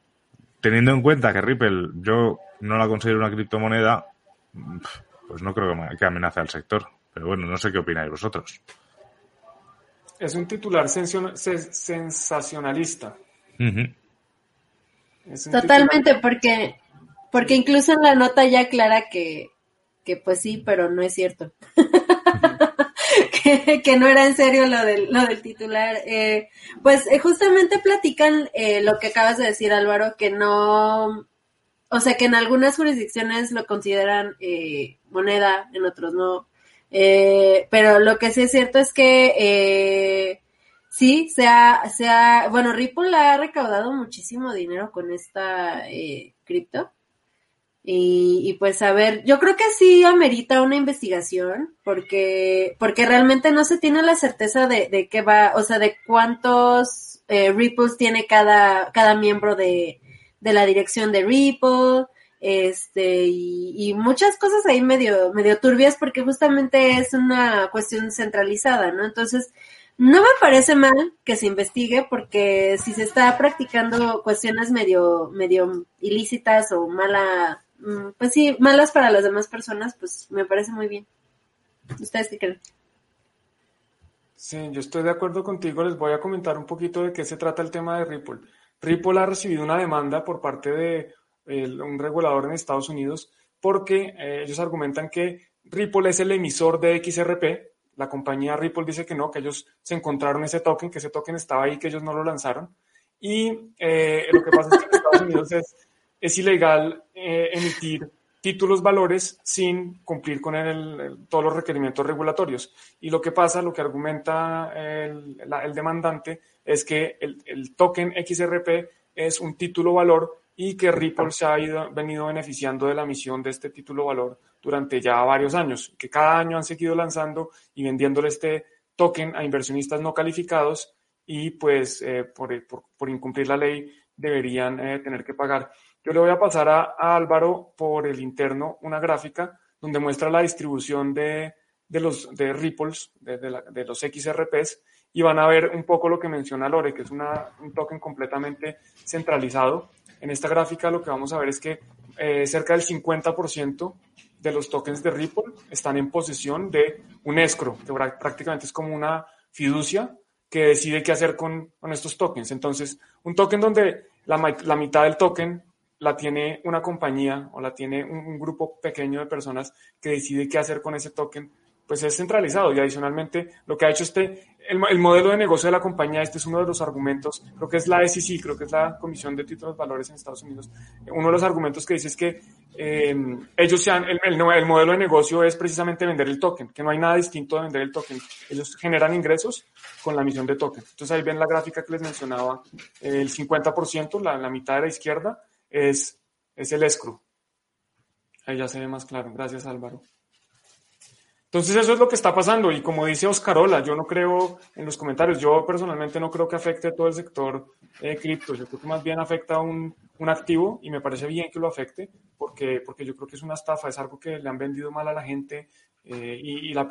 teniendo en cuenta que Ripple yo no la considero una criptomoneda, pues no creo que amenace al sector. Pero bueno, no sé qué opináis vosotros. Es un titular sensacionalista. Totalmente, porque, porque incluso en la nota ya aclara que, que pues sí, pero no es cierto. [laughs] que, no era en serio lo del, lo del titular. Eh, pues eh, justamente platican eh, lo que acabas de decir, Álvaro, que no, o sea, que en algunas jurisdicciones lo consideran moneda, en otros no. pero lo que sí es cierto es que sí, se ha, se ha, bueno, Ripple ha recaudado muchísimo dinero con esta cripto. Y, pues a ver, yo creo que sí amerita una investigación porque, porque realmente no se tiene la certeza de, de qué va, o sea, de cuántos eh, Ripples tiene cada, cada miembro de, de la dirección de Ripple, este, y, y, muchas cosas ahí medio, medio turbias porque justamente es una cuestión centralizada, ¿no? Entonces, no me parece mal que se investigue porque si se está practicando cuestiones medio, medio ilícitas o mala, pues sí, malas para las demás personas, pues me parece muy bien. ¿Ustedes qué creen? Sí, yo estoy de acuerdo contigo. Les voy a comentar un poquito de qué se trata el tema de Ripple. Ripple ha recibido una demanda por parte de un regulador en Estados Unidos porque eh, ellos argumentan que Ripple es el emisor de XRP. La compañía Ripple dice que no, que ellos se encontraron ese token, que ese token estaba ahí, que ellos no lo lanzaron. Y eh, lo que pasa es que en Estados Unidos es es ilegal eh, emitir títulos valores sin cumplir con todos los requerimientos regulatorios. Y lo que pasa, lo que argumenta el, demandante, es que el, token XRP es un título valor y que Ripple se ha ido, venido beneficiando de la emisión de este título valor durante ya varios años, que cada año han seguido lanzando y vendiéndole este token a inversionistas no calificados y pues eh, por, incumplir la ley deberían eh, tener que pagar. Yo le voy a pasar a, Álvaro por el interno una gráfica donde muestra la distribución de, los de ripples, de, los XRPs, y van a ver un poco lo que menciona Lore, que es una, un token completamente centralizado. En esta gráfica lo que vamos a ver es que eh, cerca del 50% de los tokens de Ripple están en posesión de un escro, que prácticamente es como una fiducia que decide qué hacer con, estos tokens. Entonces, un token donde la, la mitad del token la tiene una compañía o la tiene un, grupo pequeño de personas que decide qué hacer con ese token, pues es centralizado. Y adicionalmente, lo que ha hecho este, el, modelo de negocio de la compañía, este es uno de los argumentos, creo que es la SEC, creo que es la Comisión de Títulos Valores en Estados Unidos, uno de los argumentos que dice es que em, ellos sean, el, el, el, modelo de negocio es precisamente vender el token, que no hay nada distinto de vender el token. Ellos generan ingresos con la emisión de token. Entonces ahí ven la gráfica que les mencionaba, el 50%, la, la mitad de la izquierda, es, es el escro. Ahí ya se ve más claro. Gracias, Álvaro. Entonces eso es lo que está pasando y como dice Oscarola, yo no creo en los comentarios, yo personalmente no creo que afecte a todo el sector eh, cripto, yo creo que más bien afecta a un, un, activo y me parece bien que lo afecte porque, porque yo creo que es una estafa, es algo que le han vendido mal a la gente eh, y, la,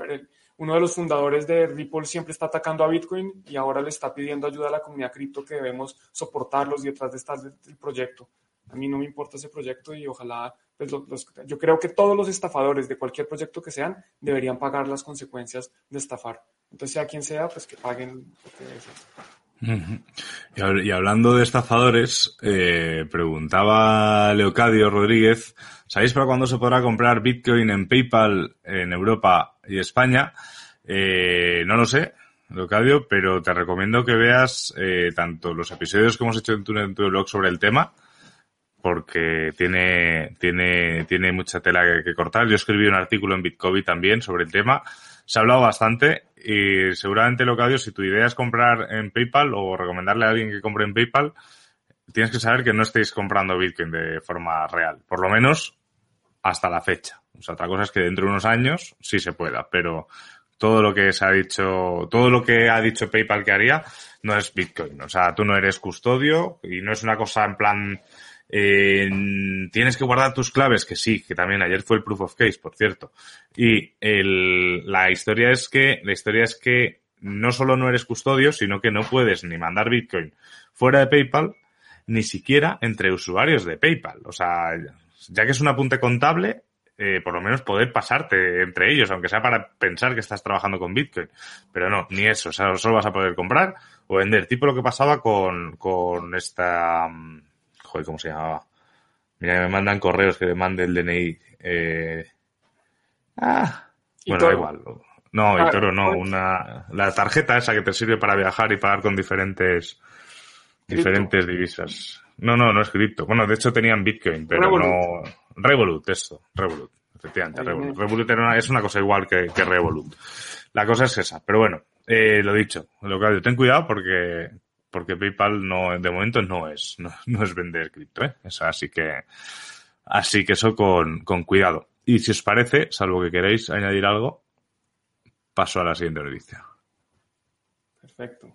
uno de los fundadores de Ripple siempre está atacando a Bitcoin y ahora le está pidiendo ayuda a la comunidad cripto que debemos soportarlos y detrás de estar del proyecto. A mí no me importa ese proyecto y ojalá, pues yo creo que todos los estafadores de cualquier proyecto que sean deberían pagar las consecuencias de estafar. Entonces, sea quien sea, pues que paguen y, hablando de estafadores, eh, preguntaba Leocadio Rodríguez, ¿sabéis para cuándo se podrá comprar Bitcoin en PayPal en Europa y España? Eh, no lo sé, Locadio, pero te recomiendo que veas eh, tanto los episodios que hemos hecho en tu blog sobre el tema, porque tiene, tiene, tiene mucha tela que, cortar. Yo escribí un artículo en Bitcoin también sobre el tema. Se ha hablado bastante y seguramente, Locadio, si tu idea es comprar en PayPal o recomendarle a alguien que compre en PayPal, tienes que saber que no estéis comprando Bitcoin de forma real. Por lo menos hasta la fecha. O sea, otra cosa es que dentro de unos años sí se pueda, pero todo lo que se ha dicho, todo lo que ha dicho PayPal que haría no es Bitcoin. O sea, tú no eres custodio y no es una cosa en plan, eh, tienes que guardar tus claves, que sí, que también ayer fue el proof of case, por cierto. Y el, la historia es que, la historia es que no solo no eres custodio, sino que no puedes ni mandar Bitcoin fuera de PayPal, ni siquiera entre usuarios de PayPal. O sea, ya que es un apunte contable, eh, por lo menos poder pasarte entre ellos, aunque sea para pensar que estás trabajando con Bitcoin. Pero no, ni eso. O sea, solo vas a poder comprar o vender. Tipo lo que pasaba con, con esta... Joder, ¿cómo se llamaba? Mira, me mandan correos que le mande el DNI. Eh... Ah, bueno, da igual. No, ah, Toro no. Pues- una, la tarjeta esa que te sirve para viajar y pagar con diferentes, diferentes divisas. No, no, no es cripto. Bueno, de hecho tenían Bitcoin, pero no. Revolut, eso. Revolut. Efectivamente, Revolut. Revolut es una cosa igual que, que, Revolut. La cosa es esa. Pero bueno, eh, lo dicho. Lo que ten cuidado porque, porque PayPal no, de momento no es, no, es vender cripto, ¿eh? así que, así que eso con, con cuidado. Y si os parece, salvo que queréis añadir algo, paso a la siguiente noticia. Perfecto.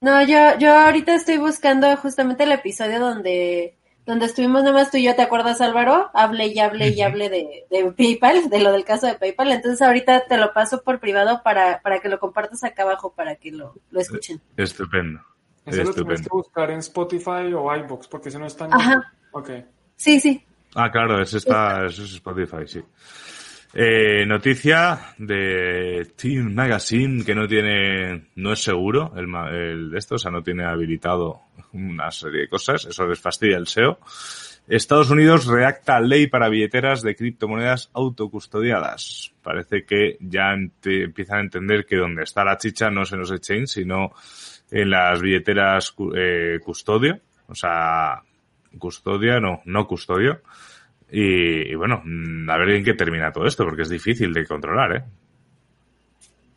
No, yo, yo ahorita estoy buscando justamente el episodio donde, donde estuvimos nomás tú y yo, ¿te acuerdas Álvaro? Hable y hable y hable de, de PayPal, de lo del caso de PayPal. Entonces ahorita te lo paso por privado para, para que lo compartas acá abajo para que lo, lo escuchen. Estupendo. Eso lo tienes que buscar en Spotify o iBox, porque eso no está en Ajá. Okay. Sí, sí. Ah, claro, eso está, eso es Spotify, sí. Eh, noticia de Team Magazine que no tiene, no es seguro el, el de esto, o sea, no tiene habilitado una serie de cosas, eso les fastidia el SEO. Estados Unidos reacta ley para billeteras de criptomonedas autocustodiadas. Parece que ya empiezan a entender que donde está la chicha no es en los exchange, sino en las billeteras eh, custodio, o sea, custodia, no, no custodio. Y, bueno, mm, a ver en qué termina todo esto, porque es difícil de controlar, ¿eh?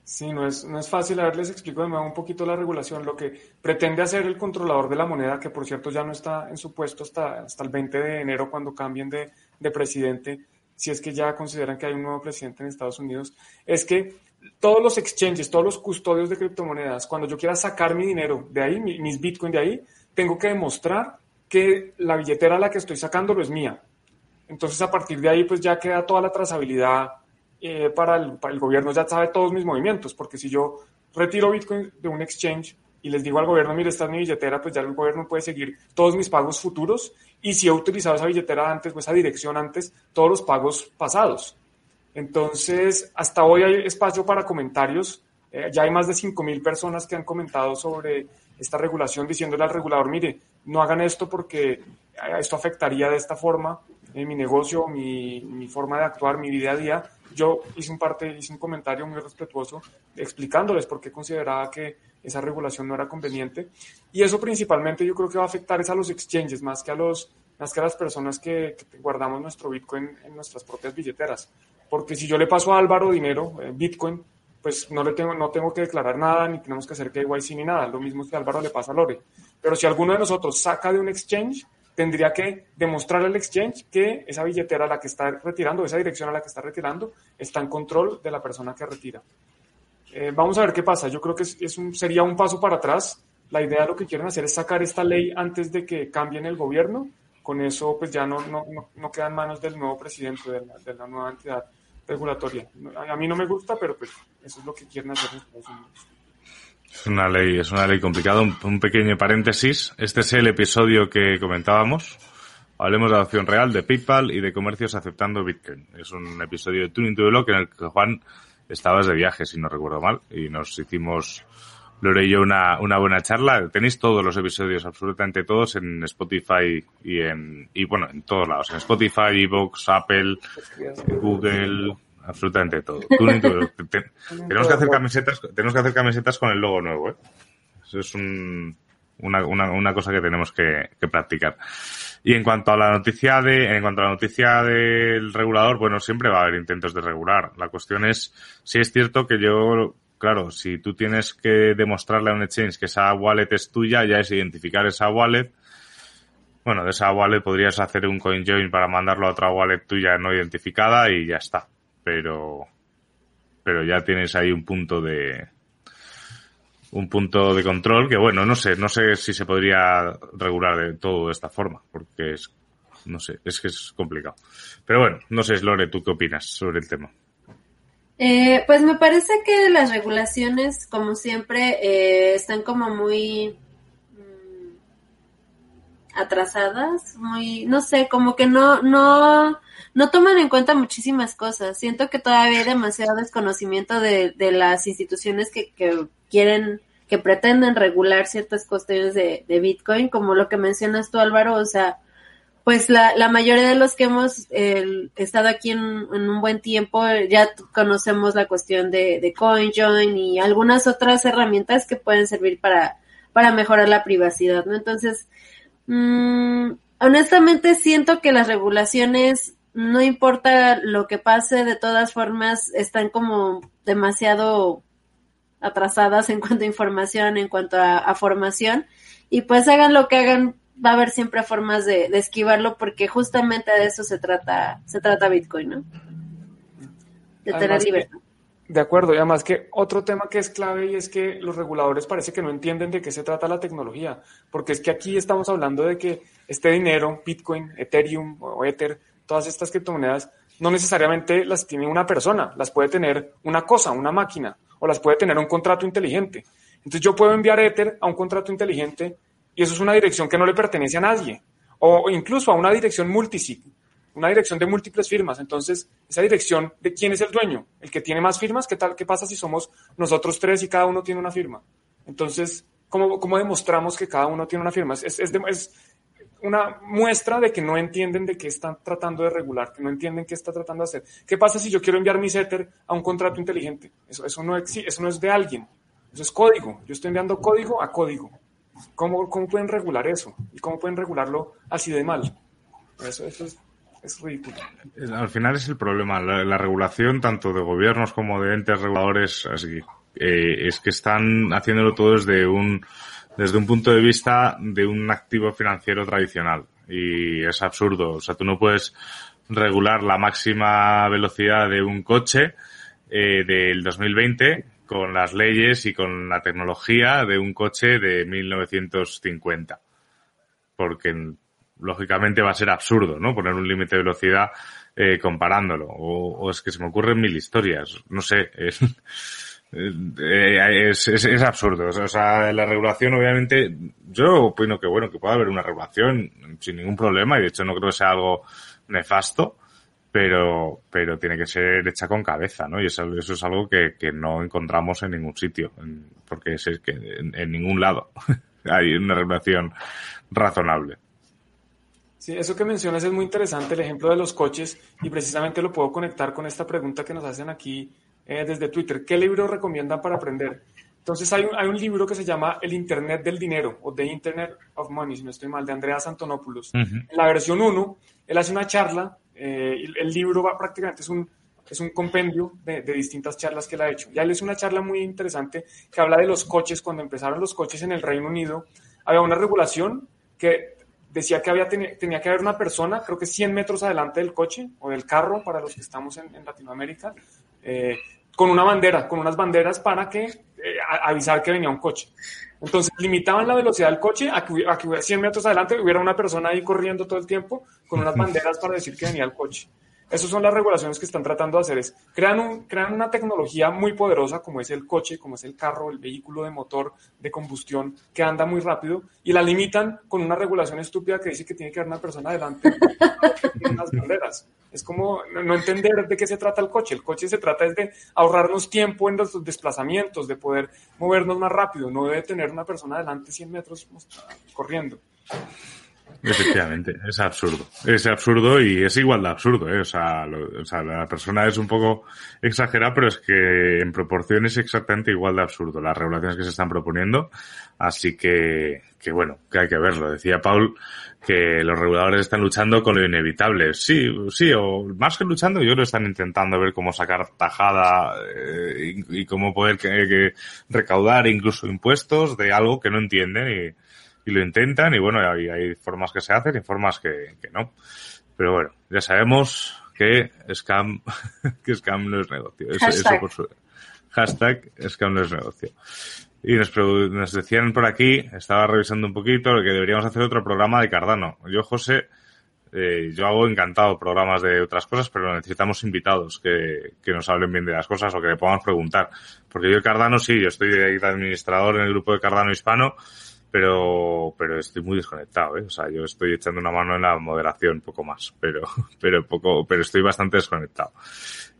Sí, no es, no es fácil. A ver, les explico de nuevo un poquito la regulación. Lo que pretende hacer el controlador de la moneda, que por cierto ya no está en su puesto hasta, hasta el 20 de enero cuando cambien de, de presidente, si es que ya consideran que hay un nuevo presidente en Estados Unidos, es que todos los exchanges, todos los custodios de criptomonedas, cuando yo quiera sacar mi dinero de ahí, mis bitcoins de ahí, tengo que demostrar que la billetera a la que estoy sacándolo es mía. Entonces, a partir de ahí, pues ya queda toda la trazabilidad eh, para, el, para, el, gobierno, ya sabe todos mis movimientos, porque si yo retiro Bitcoin de un exchange y les digo al gobierno, mire, esta es mi billetera, pues ya el gobierno puede seguir todos mis pagos futuros y si he utilizado esa billetera antes o esa dirección antes, todos los pagos pasados. Entonces, hasta hoy hay espacio para comentarios. Eh, ya hay más de 5.000 personas que han comentado sobre esta regulación diciéndole al regulador, mire, no hagan esto porque eh, esto afectaría de esta forma mi negocio, mi, mi, forma de actuar, mi día a día. Yo hice un, parte, hice un comentario muy respetuoso explicándoles por qué consideraba que esa regulación no era conveniente. Y eso principalmente yo creo que va a afectar es a los exchanges más que a, los, más que las personas que, guardamos nuestro Bitcoin en nuestras propias billeteras. Porque si yo le paso a Álvaro dinero, Bitcoin, pues no, le tengo, no tengo que declarar nada, ni tenemos que hacer KYC ni nada. Lo mismo que Álvaro le pasa a Lore. Pero si alguno de nosotros saca de un exchange, tendría que demostrar al exchange que esa billetera a la que está retirando, esa dirección a la que está retirando, está en control de la persona que retira. Eh, vamos a ver qué pasa. Yo creo que es, un, sería un paso para atrás. La idea de lo que quieren hacer es sacar esta ley antes de que cambien el gobierno. Con eso, pues ya no, no, no, queda en manos del nuevo presidente, de la, de la nueva entidad regulatoria. A mí no me gusta, pero pues eso es lo que quieren hacer en Estados Unidos. Es una ley, es una ley complicada. Un, pequeño paréntesis. Este es el episodio que comentábamos. Hablemos de adopción real, de PayPal y de comercios aceptando Bitcoin. Es un episodio de Tuning to the Block en el que Juan estabas de viaje, si no recuerdo mal, y nos hicimos, Lore y yo, una, una buena charla. Tenéis todos los episodios, absolutamente todos, en Spotify y en, y bueno, en todos lados. En Spotify, Evox, Apple, Google, absolutamente todo. [laughs] tenemos que hacer camisetas, tenemos que hacer camisetas con el logo nuevo, ¿eh? Eso es un, una, una, una, cosa que tenemos que, que, practicar. Y en cuanto a la noticia de, en cuanto a la noticia del regulador, bueno, siempre va a haber intentos de regular. La cuestión es, si es cierto que yo, claro, si tú tienes que demostrarle a un exchange que esa wallet es tuya, ya es identificar esa wallet. Bueno, de esa wallet podrías hacer un coin join para mandarlo a otra wallet tuya no identificada y ya está. Pero, pero ya tienes ahí un punto de, un punto de control que bueno, no sé, no sé si se podría regular de todo de esta forma, porque es, no sé, es que es complicado. Pero bueno, no sé, Lore, ¿tú qué opinas sobre el tema? Eh, pues me parece que las regulaciones, como siempre, eh, están como muy atrasadas, muy, no sé, como que no, no, no toman en cuenta muchísimas cosas. Siento que todavía hay demasiado desconocimiento de, de las instituciones que, que quieren, que pretenden regular ciertas cuestiones de, de, Bitcoin, como lo que mencionas tú, Álvaro, o sea, pues la, la mayoría de los que hemos eh, estado aquí en, en, un buen tiempo ya conocemos la cuestión de, de CoinJoin y algunas otras herramientas que pueden servir para, para mejorar la privacidad, ¿no? Entonces, mmm, honestamente siento que las regulaciones no importa lo que pase, de todas formas están como demasiado atrasadas en cuanto a información, en cuanto a, formación, y pues hagan lo que hagan, va a haber siempre formas de, esquivarlo porque justamente de eso se trata, se trata Bitcoin, ¿no? De tener libertad. De acuerdo, y además que otro tema que es clave y es que los reguladores parece que no entienden de qué se trata la tecnología, porque es que aquí estamos hablando de que este dinero, Bitcoin, Ethereum o Ether, todas estas criptomonedas, no necesariamente las tiene una persona, las puede tener una cosa, una máquina, o las puede tener un contrato inteligente. Entonces yo puedo enviar Ether a un contrato inteligente y eso es una dirección que no le pertenece a nadie, o incluso a una dirección multisig, una dirección de múltiples firmas. Entonces, esa dirección de quién es el dueño, el que tiene más firmas, ¿qué tal? ¿Qué pasa si somos nosotros tres y cada uno tiene una firma? Entonces, ¿cómo, cómo demostramos que cada uno tiene una firma? Es, es, es, una muestra de que no entienden de qué están tratando de regular, que no entienden qué está tratando de hacer. ¿Qué pasa si yo quiero enviar mi setter a un contrato inteligente? Eso, eso, no, eso no es de alguien, eso es código. Yo estoy enviando código a código. ¿Cómo, cómo pueden regular eso? ¿Y cómo pueden regularlo así de mal? Eso, eso es, es, ridículo. Al final es el problema. La, regulación, tanto de gobiernos como de entes reguladores, así, eh, es que están haciéndolo todo desde un desde un punto de vista de un activo financiero tradicional. Y es absurdo. O sea, tú no puedes regular la máxima velocidad de un coche eh, del 2020 con las leyes y con la tecnología de un coche de 1950. Porque lógicamente va a ser absurdo, ¿no? Poner un límite de velocidad eh, comparándolo. O, o, es que se me ocurren mil historias. No sé. Es, [laughs] eh, es, es, es, absurdo. O sea, la regulación, obviamente, yo opino que bueno, que pueda haber una regulación sin ningún problema, y de hecho no creo que sea algo nefasto, pero, pero tiene que ser hecha con cabeza, ¿no? Y eso, eso es algo que, que no encontramos en ningún sitio, porque es que en ningún lado [laughs] hay una regulación razonable. Sí, eso que mencionas es muy interesante, el ejemplo de los coches, y precisamente lo puedo conectar con esta pregunta que nos hacen aquí eh, desde Twitter. ¿Qué libro recomiendan para aprender? Entonces hay un, hay un, libro que se llama El Internet del Dinero o The Internet of Money, si no estoy mal, de Andreas Antonopoulos. En la versión 1, él hace una charla, eh, el, el, libro va prácticamente es un, es un compendio de, de, distintas charlas que él ha hecho. Ya él es una charla muy interesante que habla de los coches. Cuando empezaron los coches en el Reino Unido, había una regulación que decía que había, tenía que haber una persona, creo que 100 metros adelante del coche o del carro, para los que estamos en, en Latinoamérica, eh, con una bandera, con unas banderas para que eh, avisar que venía un coche. Entonces limitaban la velocidad del coche a que, a que 100 metros adelante hubiera una persona ahí corriendo todo el tiempo con unas banderas para decir que venía el coche. Esas son las regulaciones que están tratando de hacer. Es, crean, un, crean una tecnología muy poderosa como es el coche, como es el carro, el vehículo de motor de combustión que anda muy rápido y la limitan con una regulación estúpida que dice que tiene que haber una persona adelante unas banderas. Es como no entender de qué se trata el coche. El coche se trata de ahorrarnos tiempo en los desplazamientos, de poder movernos más rápido. No debe tener una persona adelante 100 metros corriendo. Efectivamente, es absurdo. Es absurdo y es igual de absurdo, ¿eh? O sea, o sea, la persona es un poco exagerada, pero es que en proporción es exactamente igual de absurdo las regulaciones que se están proponiendo. Así que, que bueno, que hay que verlo. Decía Paul que los reguladores están luchando con lo inevitable. Sí, sí, o más que luchando, yo lo están intentando ver cómo sacar tajada eh, y, cómo poder que, recaudar incluso impuestos de algo que no entienden y y lo intentan y bueno, hay, hay formas que se hacen y formas que, que no. Pero bueno, ya sabemos que scam, [laughs] que scam no es negocio. Eso, hashtag. Eso por su, hashtag scam no es negocio. Y nos, nos decían por aquí, estaba revisando un poquito, que deberíamos hacer otro programa de Cardano. Yo, José, eh, yo hago encantado programas de otras cosas, pero necesitamos invitados que, que, nos hablen bien de las cosas o que le podamos preguntar. Porque yo Cardano sí, yo estoy de administrador en el grupo de Cardano Hispano, pero, pero estoy muy desconectado, ¿eh? O sea, yo estoy echando una mano en la moderación, poco más, pero, [laughs] pero poco, pero estoy bastante desconectado.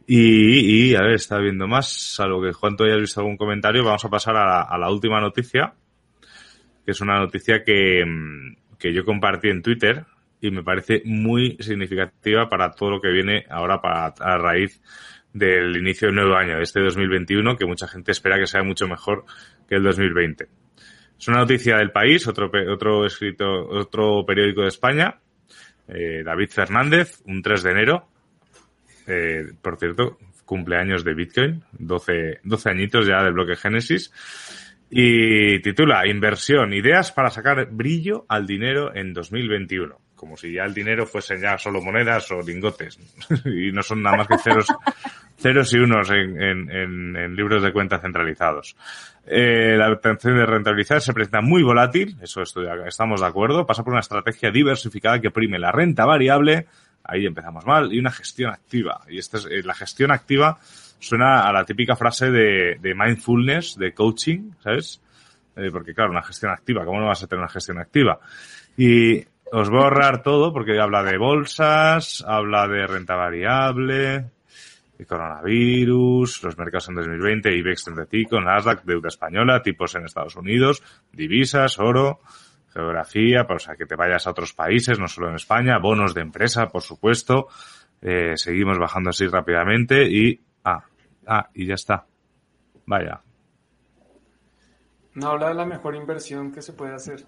Y, y a ver, está viendo más, salvo que Juan, tú hayas visto algún comentario, vamos a pasar a la, a la última noticia, que es una noticia que, que yo compartí en Twitter y me parece muy significativa para todo lo que viene ahora para, a raíz del inicio del nuevo año, de este 2021, que mucha gente espera que sea mucho mejor que el 2020. Es una noticia del país, otro, otro escrito, otro periódico de España, eh, David Fernández, un 3 de enero. Eh, por cierto, cumpleaños de Bitcoin, 12, 12 añitos ya del bloque Génesis. Y titula Inversión, ideas para sacar brillo al dinero en 2021. Como si ya el dinero fuesen ya solo monedas o lingotes. [laughs] y no son nada más que ceros, [laughs] ceros y unos en, en, en libros de cuenta centralizados. Eh, la intención de rentabilizar se presenta muy volátil, eso estamos de acuerdo. Pasa por una estrategia diversificada que prime la renta variable, ahí empezamos mal, y una gestión activa. Y esta es, eh, la gestión activa suena a la típica frase de, de mindfulness, de coaching, ¿sabes? Eh, porque claro, una gestión activa, ¿cómo no vas a tener una gestión activa? Y os voy a ahorrar todo porque habla de bolsas, habla de renta variable, el coronavirus, los mercados en 2020, IBEX 35, Nasdaq, deuda española, tipos en Estados Unidos, divisas, oro, geografía, para, o sea, que te vayas a otros países, no solo en España, bonos de empresa, por supuesto. Eh, seguimos bajando así rápidamente y, ah, ah, y ya está. Vaya. No habla de la mejor inversión que se puede hacer.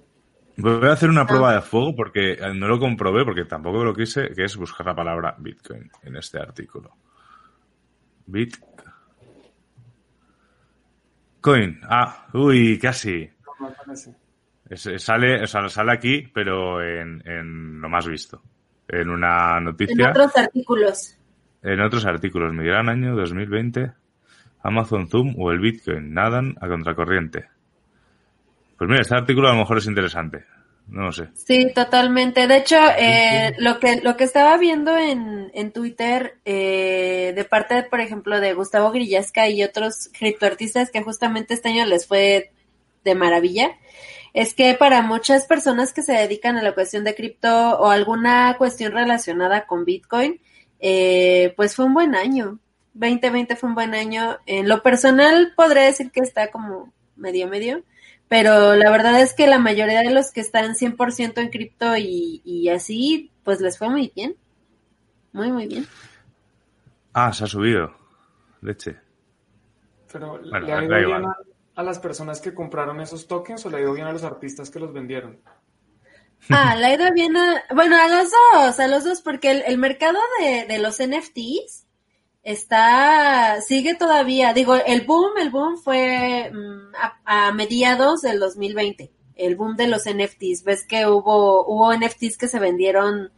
Voy a hacer una prueba de fuego porque eh, no lo comprobé, porque tampoco lo quise, que es buscar la palabra Bitcoin en este artículo. Bitcoin. Ah, uy, casi. sale, o sea, sale aquí, pero en, en lo más visto. En una noticia. En otros artículos. En otros artículos. Mi gran año 2020. Amazon Zoom o el Bitcoin nadan a contracorriente. Pues mira, este artículo a lo mejor es interesante no sé. Sí, totalmente. De hecho, eh, lo que lo que estaba viendo en, en Twitter eh, de parte, por ejemplo, de Gustavo Grillasca y otros criptoartistas que justamente este año les fue de maravilla, es que para muchas personas que se dedican a la cuestión de cripto o alguna cuestión relacionada con Bitcoin, eh, pues fue un buen año. 2020 fue un buen año. En lo personal podría decir que está como medio medio pero la verdad es que la mayoría de los que están 100% en cripto y, y así, pues les fue muy bien. Muy, muy bien. Ah, se ha subido. Leche. Pero ¿le ha ido bien a, las personas que compraron esos tokens o le ha ido bien a los artistas que los vendieron? Ah, le ha ido bien a... Bueno, a los dos, a los dos, porque el, el mercado de, de los NFTs está, sigue todavía, digo, el boom, el boom fue mm, a, mediados del 2020, el boom de los NFTs, ves que hubo, hubo NFTs que se vendieron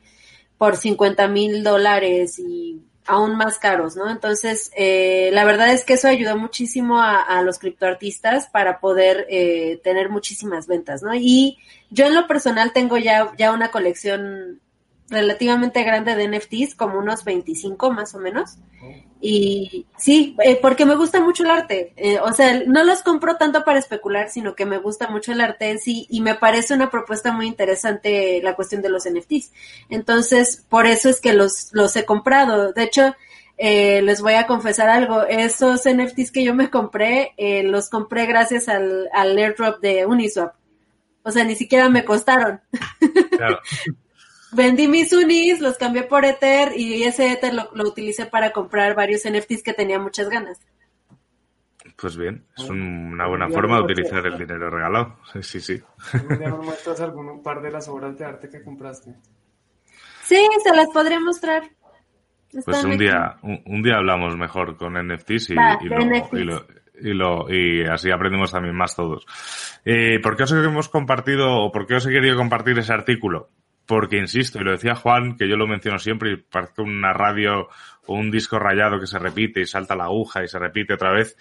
por 50 mil dólares y aún más caros, ¿no? Entonces, eh, la verdad es que eso ayudó muchísimo a, a los criptoartistas para poder eh, tener muchísimas ventas, ¿no? Y yo en lo personal tengo ya, ya una colección relativamente grande de NFTs, como unos 25 más o menos. Y sí, eh, porque me gusta mucho el arte. Eh, o sea, no los compro tanto para especular, sino que me gusta mucho el arte en sí y me parece una propuesta muy interesante la cuestión de los NFTs. Entonces, por eso es que los, los he comprado. De hecho, eh, les voy a confesar algo. Esos NFTs que yo me compré, los compré gracias al, al airdrop de Uniswap. O sea, ni siquiera me costaron. Claro. [laughs] Vendí mis unis, los cambié por Ether y ese Ether lo, lo utilicé para comprar varios NFTs que tenía muchas ganas. Pues bien, es una buena forma de utilizar el dinero regalado. Sí, sí. ¿Ya nos muestras algún par de las obras de arte que compraste? Sí, se las podría mostrar. pues un día, un, día hablamos mejor con NFTs y, y, lo, y, así aprendemos también más todos. Eh, ¿Por qué os hemos compartido o por qué os he querido compartir ese artículo? Porque insisto, y lo decía Juan, que yo lo menciono siempre y parece una radio o un disco rayado que se repite y salta la aguja y se repite otra vez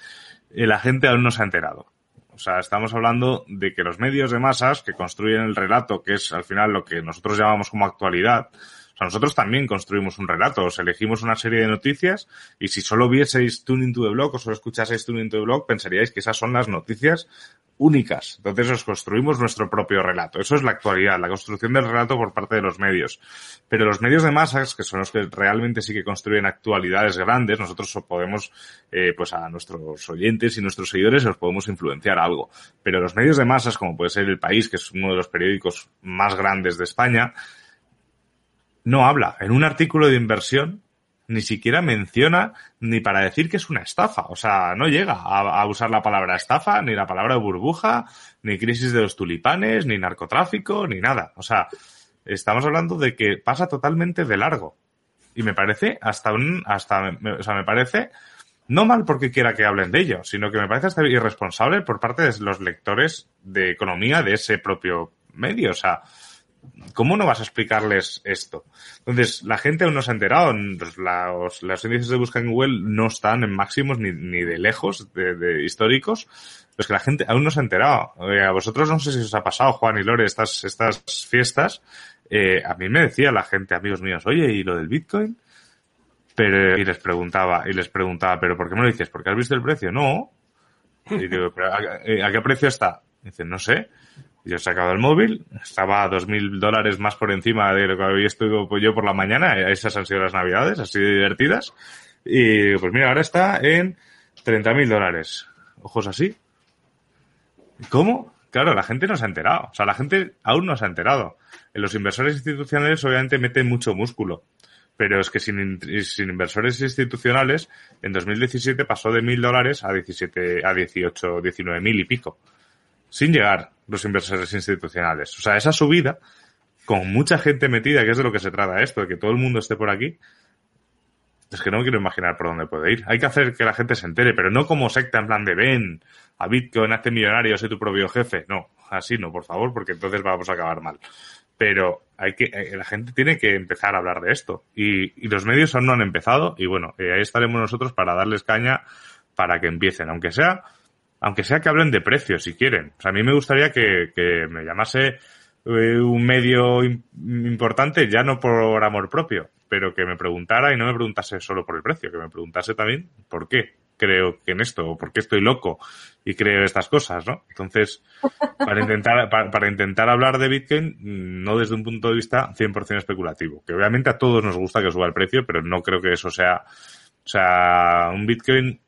la gente aún no se ha enterado. O sea, estamos hablando de que los medios de masas que construyen el relato, que es al final lo que nosotros llamamos como actualidad, nosotros también construimos un relato, os elegimos una serie de noticias y si solo vieseis Tuning to the Blog o solo escuchaseis Tuning to the Blog, pensaríais que esas son las noticias únicas. Entonces os construimos nuestro propio relato. Eso es la actualidad, la construcción del relato por parte de los medios. Pero los medios de masas, que son los que realmente sí que construyen actualidades grandes, nosotros podemos, eh, pues a nuestros oyentes y nuestros seguidores os podemos influenciar algo. Pero los medios de masas, como puede ser El País, que es uno de los periódicos más grandes de España, no habla. En un artículo de inversión ni siquiera menciona ni para decir que es una estafa. O sea, no llega a, usar la palabra estafa, ni la palabra burbuja, ni crisis de los tulipanes, ni narcotráfico, ni nada. O sea, estamos hablando de que pasa totalmente de largo. Y me parece hasta un, hasta, o sea, me parece no mal porque quiera que hablen de ello, sino que me parece hasta irresponsable por parte de los lectores de economía de ese propio medio. O sea, ¿Cómo no vas a explicarles esto? Entonces, la gente aún no se ha enterado. Los, los índices de búsqueda en Google no están en máximos ni, ni de lejos, de, históricos. Pues que la gente aún no se ha enterado. Eh, a vosotros no sé si os ha pasado, Juan y Lore, estas, estas fiestas. Eh, a mí me decía la gente, amigos míos, oye, ¿y lo del Bitcoin? Pero, y les preguntaba, y les preguntaba, ¿pero por qué me lo dices? ¿Porque has visto el precio? No. Y digo, ¿a, qué precio está? Dicen, no sé. Yo he sacado el móvil, estaba a dos mil dólares más por encima de lo que había estudiado yo por la mañana, esas han sido las navidades, así de divertidas. Y pues mira, ahora está en treinta mil dólares. Ojos así. ¿Cómo? Claro, la gente no se ha enterado. O sea, la gente aún no se ha enterado. En los inversores institucionales obviamente meten mucho músculo. Pero es que sin, sin inversores institucionales, en 2017 pasó de mil dólares a 17, a 18, 19 mil y pico sin llegar los inversores institucionales. O sea, esa subida, con mucha gente metida, que es de lo que se trata esto, de que todo el mundo esté por aquí, es que no me quiero imaginar por dónde puede ir. Hay que hacer que la gente se entere, pero no como secta en plan de ven, a Bitcoin, hazte millonario, soy tu propio jefe. No, así no, por favor, porque entonces vamos a acabar mal. Pero hay que, eh, la gente tiene que empezar a hablar de esto. Y, los medios aún no han empezado, y bueno, eh, ahí estaremos nosotros para darles caña para que empiecen, aunque sea aunque sea que hablen de precios si quieren. O sea, a mí me gustaría que, que me llamase eh, un medio importante, ya no por amor propio, pero que me preguntara y no me preguntase solo por el precio, que me preguntase también por qué creo que en esto, o por qué estoy loco y creo estas cosas, ¿no? Entonces, para intentar, para, para intentar hablar de Bitcoin, no desde un punto de vista 100% especulativo, que obviamente a todos nos gusta que suba el precio, pero no creo que eso sea, o sea, un Bitcoin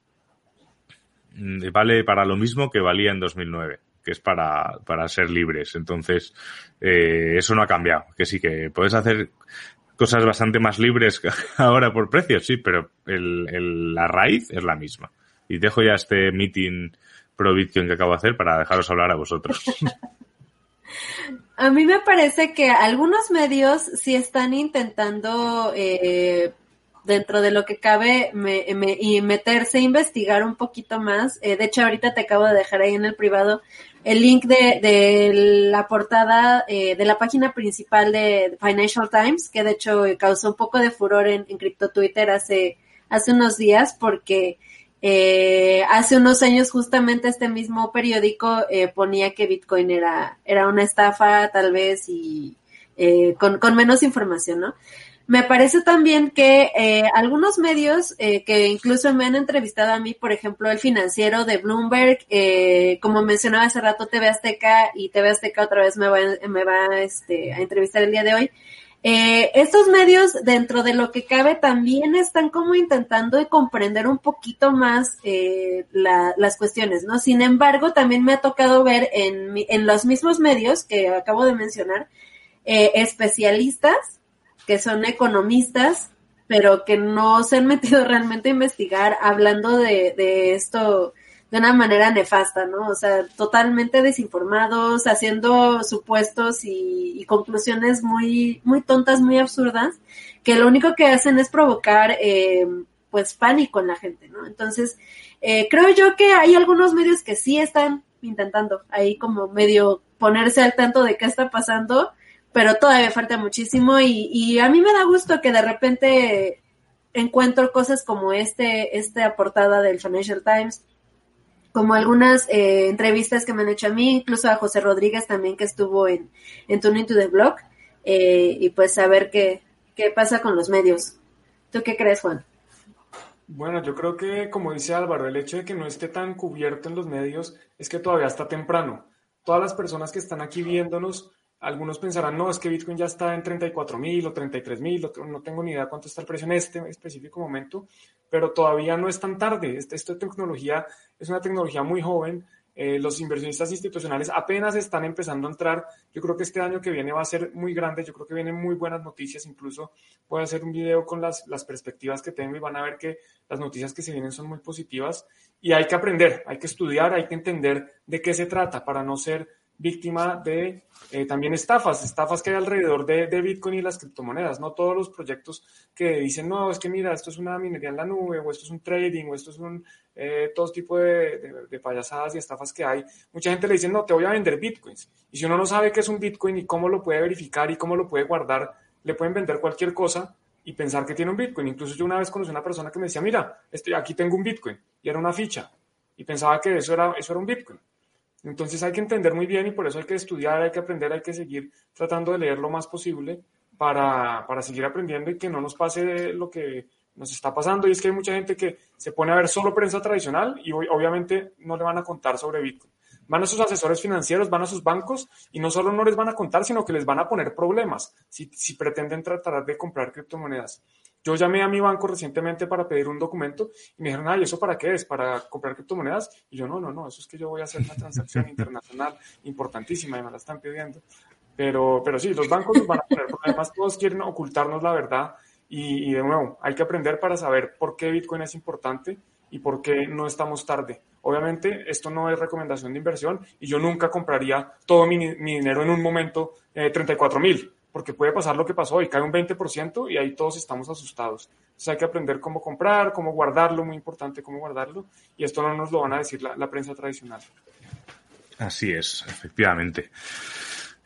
vale para lo mismo que valía en 2009, que es para, para ser libres. Entonces, eh, eso no ha cambiado. Que sí, que puedes hacer cosas bastante más libres [laughs] ahora por precios, sí, pero el, la raíz es la misma. Y dejo ya este meeting pro Bitcoin que acabo de hacer para dejaros hablar a vosotros. [laughs] A mí me parece que algunos medios sí están intentando eh, dentro de lo que cabe me, y meterse a investigar un poquito más. Eh, de hecho, ahorita te acabo de dejar ahí en el privado el link de, de la portada eh, de la página principal de Financial Times, que de hecho causó un poco de furor en, en Crypto Twitter hace, hace unos días porque eh, hace unos años justamente este mismo periódico eh, ponía que Bitcoin era, era una estafa tal vez y eh, con, con menos información, ¿no? Me parece también que eh, algunos medios eh, que incluso me han entrevistado a mí, por ejemplo, el financiero de Bloomberg, eh, como mencionaba hace rato TV Azteca y TV Azteca otra vez me va, me va este, a entrevistar el día de hoy, Eh, estos medios, dentro de lo que cabe, también están como intentando comprender un poquito más eh, las cuestiones, ¿no? Sin embargo, también me ha tocado ver en, en los mismos medios que acabo de mencionar, eh, especialistas que son economistas, pero que no se han metido [laughs] realmente a investigar hablando de, de esto de una manera nefasta, ¿no? O sea, totalmente desinformados, haciendo supuestos y, conclusiones muy, muy tontas, muy absurdas, que lo único que hacen es provocar, eh, pues, pánico en la gente, ¿no? Entonces, eh, creo yo que hay algunos medios que sí están intentando ahí como medio ponerse al tanto de qué está pasando, pero todavía falta muchísimo y, y a mí me da gusto que de repente encuentro cosas como este, esta portada del Financial Times, como algunas eh, entrevistas que me han hecho a mí, incluso a José Rodríguez también que estuvo en, en Tune Into the Blog, eh, y pues saber qué, qué pasa con los medios. ¿Tú qué crees, Juan? Bueno, yo creo que, como dice Álvaro, el hecho de que no esté tan cubierto en los medios es que todavía está temprano. Todas las personas que están aquí viéndonos, algunos pensarán, no, es que Bitcoin ya está en 34 mil o 33 mil, no tengo ni idea cuánto está el precio en este específico momento, pero todavía no es tan tarde. Esta, esta tecnología es una tecnología muy joven. Eh, los inversionistas institucionales apenas están empezando a entrar. Yo creo que este año que viene va a ser muy grande. Yo creo que vienen muy buenas noticias. Incluso voy a hacer un video con las, las perspectivas que tengo y van a ver que las noticias que se vienen son muy positivas. Y hay que aprender, hay que estudiar, hay que entender de qué se trata para no ser víctima de eh, también estafas, estafas que hay alrededor de, Bitcoin y las criptomonedas, no todos los proyectos que dicen, no, es que mira, esto es una minería en la nube, o esto es un trading, o esto es un, eh, todo tipo de, de, payasadas y estafas que hay. Mucha gente le dice, no, te voy a vender Bitcoins. Y si uno no sabe qué es un Bitcoin y cómo lo puede verificar y cómo lo puede guardar, le pueden vender cualquier cosa y pensar que tiene un Bitcoin. Incluso yo una vez conocí a una persona que me decía, mira, aquí tengo un Bitcoin, y era una ficha, y pensaba que eso era, eso era un Bitcoin. Entonces hay que entender muy bien y por eso hay que estudiar, hay que aprender, hay que seguir tratando de leer lo más posible para, para seguir aprendiendo y que no nos pase lo que nos está pasando. Y es que hay mucha gente que se pone a ver solo prensa tradicional y obviamente no le van a contar sobre Bitcoin. Van a sus asesores financieros, van a sus bancos y no solo no les van a contar, sino que les van a poner problemas si, si pretenden tratar de comprar criptomonedas. Yo llamé a mi banco recientemente para pedir un documento y me dijeron, ay, ¿eso para qué es? ¿Para comprar criptomonedas? Y yo, no, no, no, eso es que yo voy a hacer una transacción [laughs] internacional importantísima y me la están pidiendo. Pero, pero sí, los bancos nos van a poner problemas, todos quieren ocultarnos la verdad y, y de nuevo, hay que aprender para saber por qué Bitcoin es importante y por qué no estamos tarde. Obviamente, esto no es recomendación de inversión y yo nunca compraría todo mi, dinero en un momento, eh, 34 mil porque puede pasar lo que pasó hoy, cae un 20% y ahí todos estamos asustados. Entonces hay que aprender cómo comprar, cómo guardarlo, muy importante cómo guardarlo, y esto no nos lo van a decir la, prensa tradicional. Así es, efectivamente.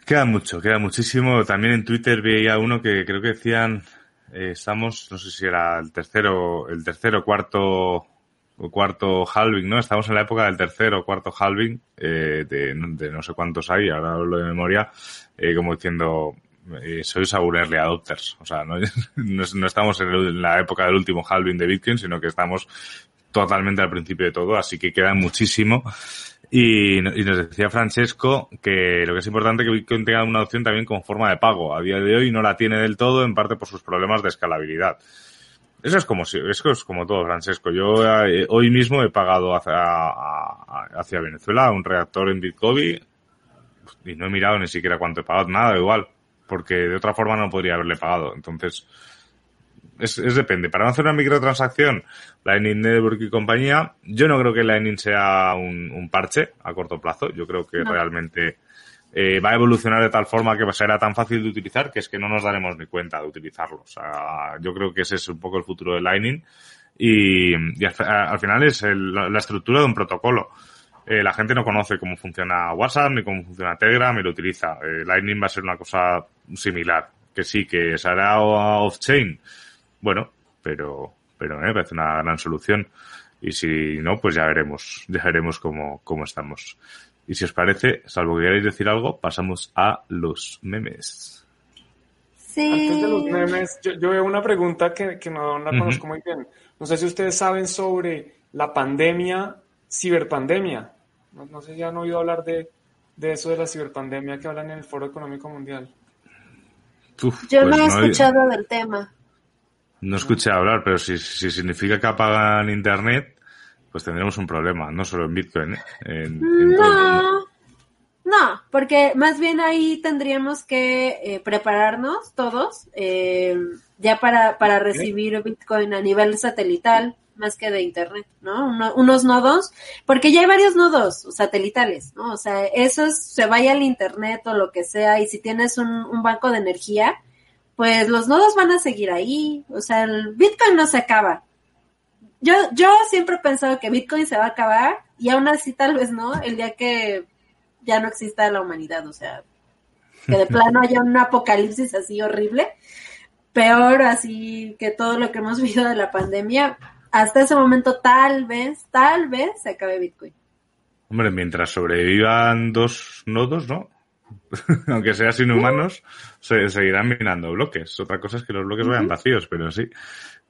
Queda mucho, queda muchísimo. También en Twitter veía uno que creo que decían, eh, estamos, no sé si era el tercero, el tercero, cuarto o cuarto halving, ¿no? Estamos en la época del tercero o cuarto halving, eh, de, no sé cuántos hay, ahora lo de memoria, eh, como diciendo, eh, sois aún adopters. O sea, no, [laughs] estamos en, la época del último halving de Bitcoin, sino que estamos totalmente al principio de todo, así que queda muchísimo. Y, nos decía Francesco que lo que es importante es que Bitcoin tenga una opción también con forma de pago. A día de hoy no la tiene del todo, en parte por sus problemas de escalabilidad. Eso es como eso es como todo, Francesco. Yo eh, hoy mismo he pagado hacia, hacia Venezuela un reactor en Bitcoin y no he mirado ni siquiera cuánto he pagado, nada, igual porque de otra forma no podría haberle pagado. Entonces, es, es depende. Para no hacer una microtransacción, Lightning Network y compañía, yo no creo que Lightning sea un, un parche a corto plazo. Yo creo que realmente eh, va a evolucionar de tal forma que será tan fácil de utilizar que es que no nos daremos ni cuenta de utilizarlo. O sea, yo creo que ese es un poco el futuro de Lightning. Y, y al, final es la estructura de un protocolo. Eh, la gente no conoce cómo funciona WhatsApp ni cómo funciona Telegram y lo utiliza. Eh, Lightning va a ser una cosa similar. Que sí, que se hará off-chain. Bueno, pero, pero me parece una gran solución. Y si no, pues ya veremos, [laughs] ya veremos cómo, cómo estamos. Y si os parece, salvo que queráis decir algo, pasamos a los memes. Sí. Antes de los memes, yo, veo una pregunta que, que no la conozco muy bien. No sé si ustedes saben sobre la pandemia, ciberpandemia. No, sé si han oído hablar de, eso de la ciberpandemia que hablan en el Foro Económico Mundial. Yo no he escuchado del tema. No escuché hablar, pero si, si significa que apagan Internet, pues tendremos un problema, no solo en Bitcoin. ¿eh? no, no, porque más bien ahí tendríamos que eh, prepararnos todos eh, ya para, para recibir Bitcoin a nivel satelital más que de internet, ¿no? unos nodos, porque ya hay varios nodos satelitales, ¿no? O sea, esos se vaya al internet o lo que sea, y si tienes un, un banco de energía, pues los nodos van a seguir ahí, o sea, el Bitcoin no se acaba. Yo, yo siempre he pensado que Bitcoin se va a acabar y aún así tal vez no, el día que ya no exista la humanidad, o sea, que de plano haya un apocalipsis así horrible, peor así que todo lo que hemos [laughs] vivido de la pandemia, hasta ese momento tal vez, tal vez se acabe Bitcoin. Hombre, mientras sobrevivan dos nodos, ¿no? [laughs] Aunque sean sin humanos, se seguirán minando bloques. Otra cosa es que los bloques vayan vacíos, pero sí.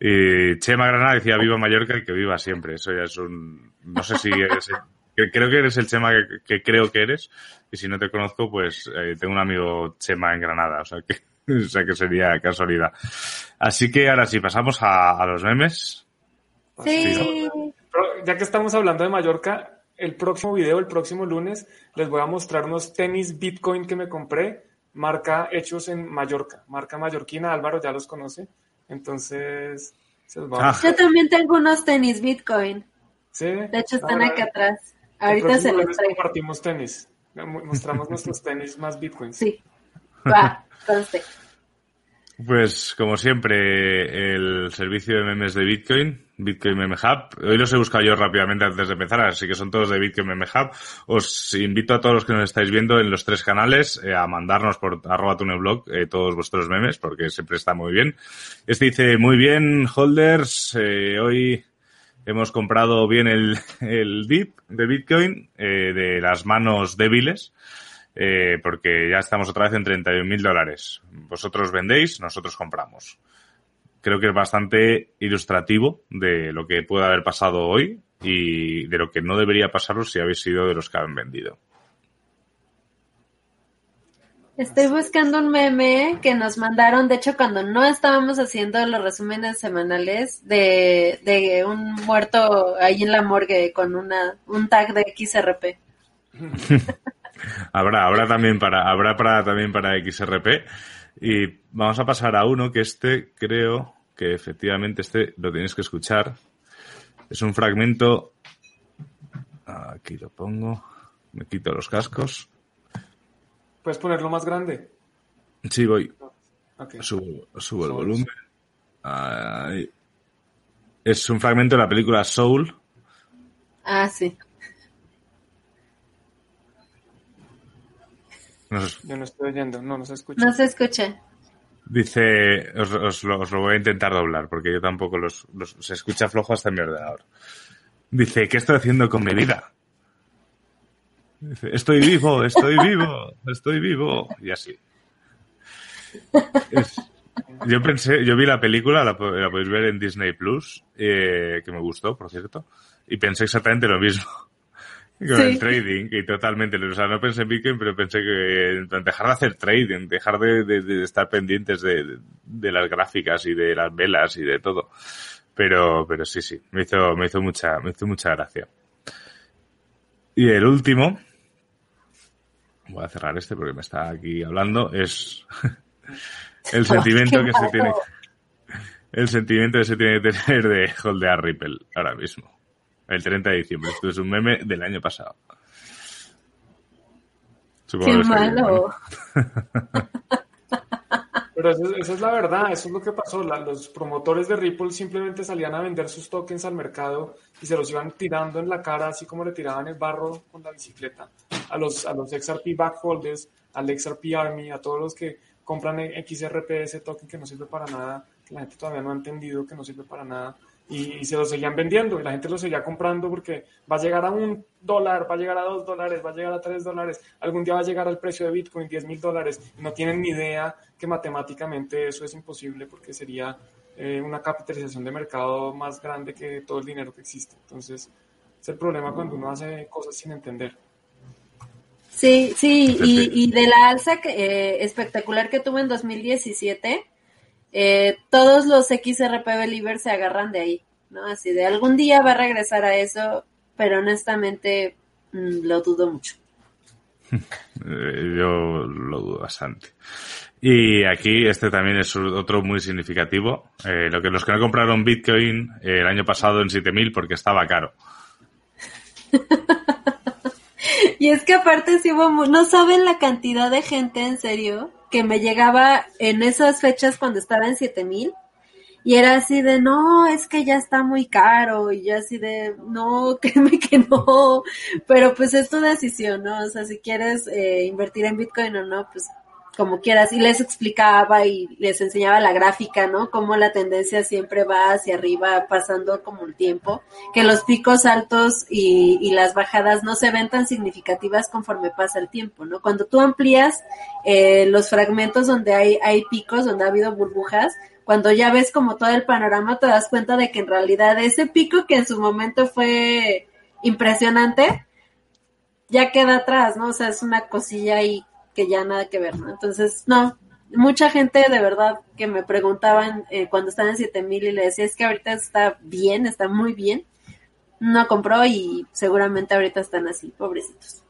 Y Chema Granada decía viva Mallorca y que viva siempre. Eso ya es un... No sé si. [laughs] creo que eres el Chema que, creo que eres. Y si no te conozco, pues eh, tengo un amigo Chema en Granada. O sea que, [laughs] o sea que sería casualidad. Así que ahora sí, pasamos a los memes. Sí. Ya que estamos hablando de Mallorca, el próximo video, el próximo lunes, les voy a mostrar unos tenis Bitcoin que me compré, marca hechos en Mallorca, marca mallorquina, Álvaro ya los conoce. Entonces, ah. Yo también tengo unos tenis Bitcoin. Sí. De hecho, están aquí atrás. Ahorita se los traigo. compartimos tenis. Mostramos nuestros tenis más Bitcoin. Sí. Va, conste. Pues como siempre, el servicio de memes de Bitcoin, Bitcoin Meme Hub. Hoy los he buscado yo rápidamente antes de empezar, así que son todos de Bitcoin Meme Hub. Os invito a todos los que nos estáis viendo en los tres canales eh, a mandarnos por arroba tuneblog eh, todos vuestros memes, porque siempre está muy bien. Este dice, muy bien, holders, eh, hoy hemos comprado bien el, DIP de Bitcoin de las manos débiles eh, porque ya estamos otra vez en 31 mil dólares. Vosotros vendéis, nosotros compramos. Creo que es bastante ilustrativo de lo que puede haber pasado hoy y de lo que no debería pasaros si habéis sido de los que han vendido. Estoy buscando un meme que nos mandaron, de hecho, cuando no estábamos haciendo los resúmenes semanales de, un muerto ahí en la morgue con una, un tag de XRP. [laughs] habrá, habrá también para, habrá para, también para XRP. Y vamos a pasar a uno que este creo que efectivamente este lo tienes que escuchar. Es un fragmento. Aquí lo pongo. Me quito los cascos. ¿Puedes ponerlo más grande? Sí, voy. Subo, el volumen. Es un fragmento de la película Soul. Ah, sí. Yo no estoy oyendo, no, no se escucha. No se escucha. Dice, os, lo, voy a intentar doblar, porque yo tampoco los, se escucha flojo hasta en mi ordenador. Dice, ¿qué estoy haciendo con mi vida? Dice, estoy vivo, estoy vivo, estoy vivo. Y así. yo pensé, yo vi la película, la, podéis ver en Disney Plus, eh, que me gustó, por cierto, y pensé exactamente lo mismo. [laughs] Con el trading, y totalmente. O sea, no pensé en Bitcoin, pero pensé que dejar de hacer trading, dejar de, estar pendientes de, las gráficas y de las velas y de todo. Pero, pero sí, sí, me hizo, me hizo mucha, me hizo mucha gracia. Y el último, voy a cerrar este porque me está aquí hablando, es [laughs] el sentimiento que se tiene, el sentimiento que se tiene que tener de holdear Ripple ahora mismo. El 30 de diciembre. Esto es un meme del año pasado. Qué malo. [laughs] Pero esa es la verdad, eso es lo que pasó. los promotores de Ripple simplemente salían a vender sus tokens al mercado y se los iban tirando en la cara, así como le tiraban el barro con la bicicleta a los, a los XRP backholders, al XRP Army, a todos los que compran XRP, ese token que no sirve para nada, que la gente todavía no ha entendido que no sirve para nada y, se lo seguían vendiendo y la gente lo seguía comprando porque va a llegar a un dólar, va a llegar a dos dólares, va a llegar a tres dólares, algún día va a llegar al precio de Bitcoin diez mil dólares. No tienen ni idea que matemáticamente eso es imposible porque sería eh, una capitalización de mercado más grande que todo el dinero que existe. Entonces, es el problema cuando uno hace cosas sin entender. Sí, sí, y, y, de la alza que, eh, espectacular que tuvo en 2017, eh, todos los XRP Believers se agarran de ahí, ¿no? Así de algún día va a regresar a eso, pero honestamente mm, lo dudo mucho. [laughs] Yo lo dudo bastante. Y aquí este también es otro muy significativo. Eh, lo que los que no compraron Bitcoin eh, el año pasado en 7000 porque estaba caro. [laughs] y es que aparte si hubo, no saben la cantidad de gente en serio que me llegaba en esas fechas cuando estaba en 7000 y era así de, no, es que ya está muy caro, y yo así de, no, [laughs] créeme que no, pero pues es tu decisión, ¿no? O sea, si quieres eh, invertir en Bitcoin o no, pues como quieras. Y les explicaba y les enseñaba la gráfica, ¿no? Cómo la tendencia siempre va hacia arriba, pasando como el tiempo, que los picos altos y, y las bajadas no se ven tan significativas conforme pasa el tiempo, ¿no? Cuando tú amplías eh, los fragmentos donde hay, hay picos, donde ha habido burbujas, cuando ya ves como todo el panorama, te das cuenta de que en realidad ese pico que en su momento fue impresionante, ya queda atrás, ¿no? O sea, es una cosilla ahí que ya nada que ver, ¿no? Entonces, no, mucha gente de verdad que me preguntaban eh, cuando estaban en 7000 y le decía, es que ahorita está bien, está muy bien, no compró y seguramente ahorita están así, pobrecitos.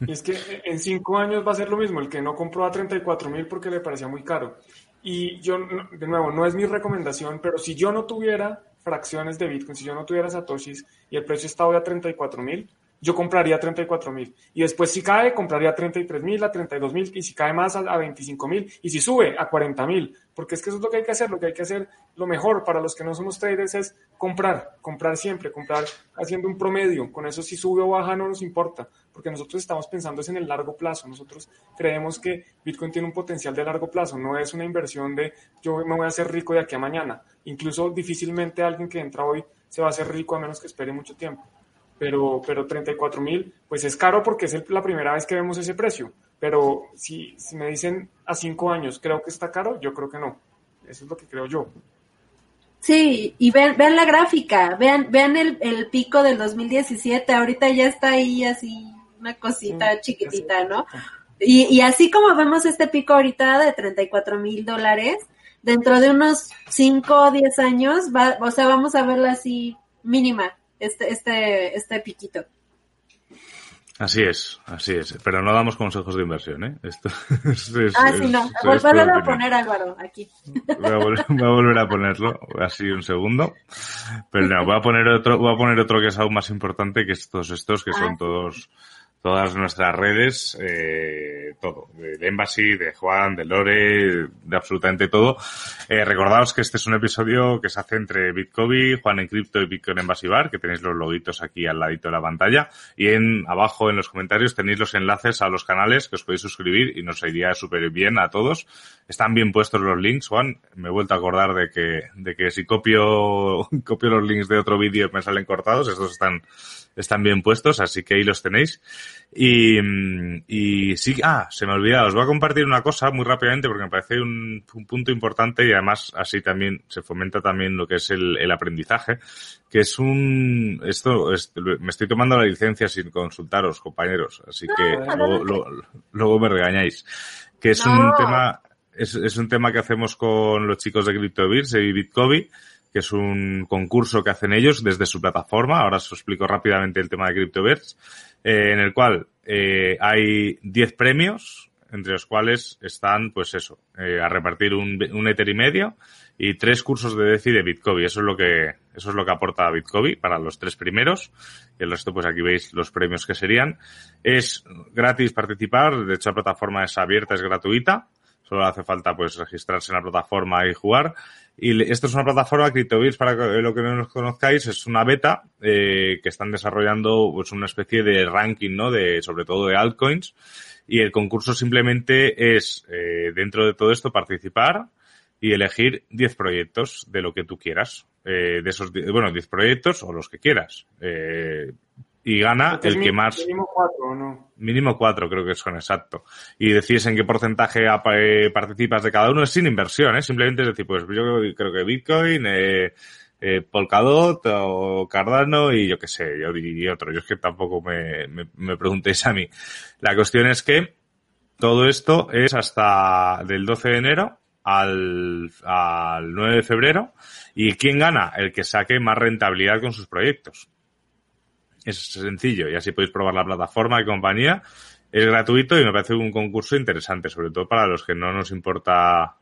Y [laughs] es que en cinco años va a ser lo mismo, el que no compró a 34 mil porque le parecía muy caro. Y yo, de nuevo, no es mi recomendación, pero si yo no tuviera fracciones de Bitcoin, si yo no tuviera Satoshis y el precio está hoy a 34 mil, yo compraría 34 mil. Y después si cae, compraría 33 mil, a 32 mil, y si cae más a, 25 mil, y si sube a 40 mil. Porque es que eso es lo que hay que hacer, lo que hay que hacer, lo mejor para los que no somos traders es comprar, comprar siempre, comprar haciendo un promedio. Con eso si sube o baja no nos importa, porque nosotros estamos pensando es en el largo plazo. Nosotros creemos que Bitcoin tiene un potencial de largo plazo, no es una inversión de yo me voy a hacer rico de aquí a mañana. Incluso difícilmente alguien que entra hoy se va a hacer rico a menos que espere mucho tiempo pero, pero 34 mil, pues es caro porque es la primera vez que vemos ese precio. Pero si, si me dicen a cinco años, ¿creo que está caro? Yo creo que no. Eso es lo que creo yo. Sí, y vean, vean la gráfica, vean, vean el, el pico del 2017, ahorita ya está ahí así una cosita chiquitita, ¿no? Y, y así como vemos este pico ahorita de 34 mil dólares, dentro de unos 5 o 10 años, va, o sea, vamos a verla así mínima, este, este, este piquito. Así es, así es. Pero no damos consejos de inversión, ¿eh? Esto, [laughs] ah, sí, no. Volver a poner Álvaro aquí. Voy a, volver, a ponerlo, así un segundo. Pero no, voy a poner otro, voy a poner otro que es aún más importante que estos, estos que son ah, todos todas nuestras redes, eh, todo, de, de, Embassy, de Juan, de Lore, de absolutamente todo. Eh, recordaos que este es un episodio que se hace entre Bitcoin, Juan en Crypto y Bitcoin Embassy Bar, que tenéis los logitos aquí al ladito de la pantalla. Y en abajo en los comentarios tenéis los enlaces a los canales que os podéis suscribir y nos iría súper bien a todos. Están bien puestos los links, Juan. Me he vuelto a acordar de que, de que si copio, [laughs] copio los links de otro vídeo me salen cortados. Estos están están bien puestos, así que ahí los tenéis. Y, y sí, ah, se me ha olvidado, os voy a compartir una cosa muy rápidamente porque me parece un, un punto importante y además así también se fomenta también lo que es el, el aprendizaje, que es un, esto, me estoy tomando la licencia sin consultaros, compañeros, así que luego, luego, me regañáis, que es un tema, es, es un tema que hacemos con los chicos de CryptoBirs y Bitcoin que es un concurso que hacen ellos desde su plataforma. Ahora os explico rápidamente el tema de CryptoBirds, eh, en el cual eh, hay 10 premios, entre los cuales están, pues eso, eh, a repartir un, un, Ether y medio y tres cursos de DeFi de Bitcoin. Eso es lo que, eso es lo que aporta Bitcoin para los tres primeros. Y el resto, pues aquí veis los premios que serían. Es gratis participar. De hecho, la plataforma es abierta, es gratuita. Solo hace falta, pues, registrarse en la plataforma y jugar. Y esto es una plataforma, CryptoBits, para lo que no nos conozcáis, es una beta eh, que están desarrollando pues una especie de ranking, ¿no? De, sobre todo de altcoins. Y el concurso simplemente es, eh, dentro de todo esto, participar y elegir 10 proyectos de lo que tú quieras. Eh, de esos, bueno, 10 proyectos o los que quieras. Eh, y gana el que más. Mínimo cuatro, ¿no? Mínimo cuatro, creo que son exacto. Y decides en qué porcentaje eh, participas de cada uno. Es sin inversión, ¿eh? Simplemente es decir, pues yo creo que Bitcoin, eh, eh, Polkadot o Cardano y yo qué sé, y otro. Yo es que tampoco me, me, preguntéis a mí. La cuestión es que todo esto es hasta del 12 de enero al, al 9 de febrero. ¿Y quién gana? El que saque más rentabilidad con sus proyectos. Es sencillo y así podéis probar la plataforma y compañía. Es gratuito y me parece un concurso interesante, sobre todo para los que no nos importa,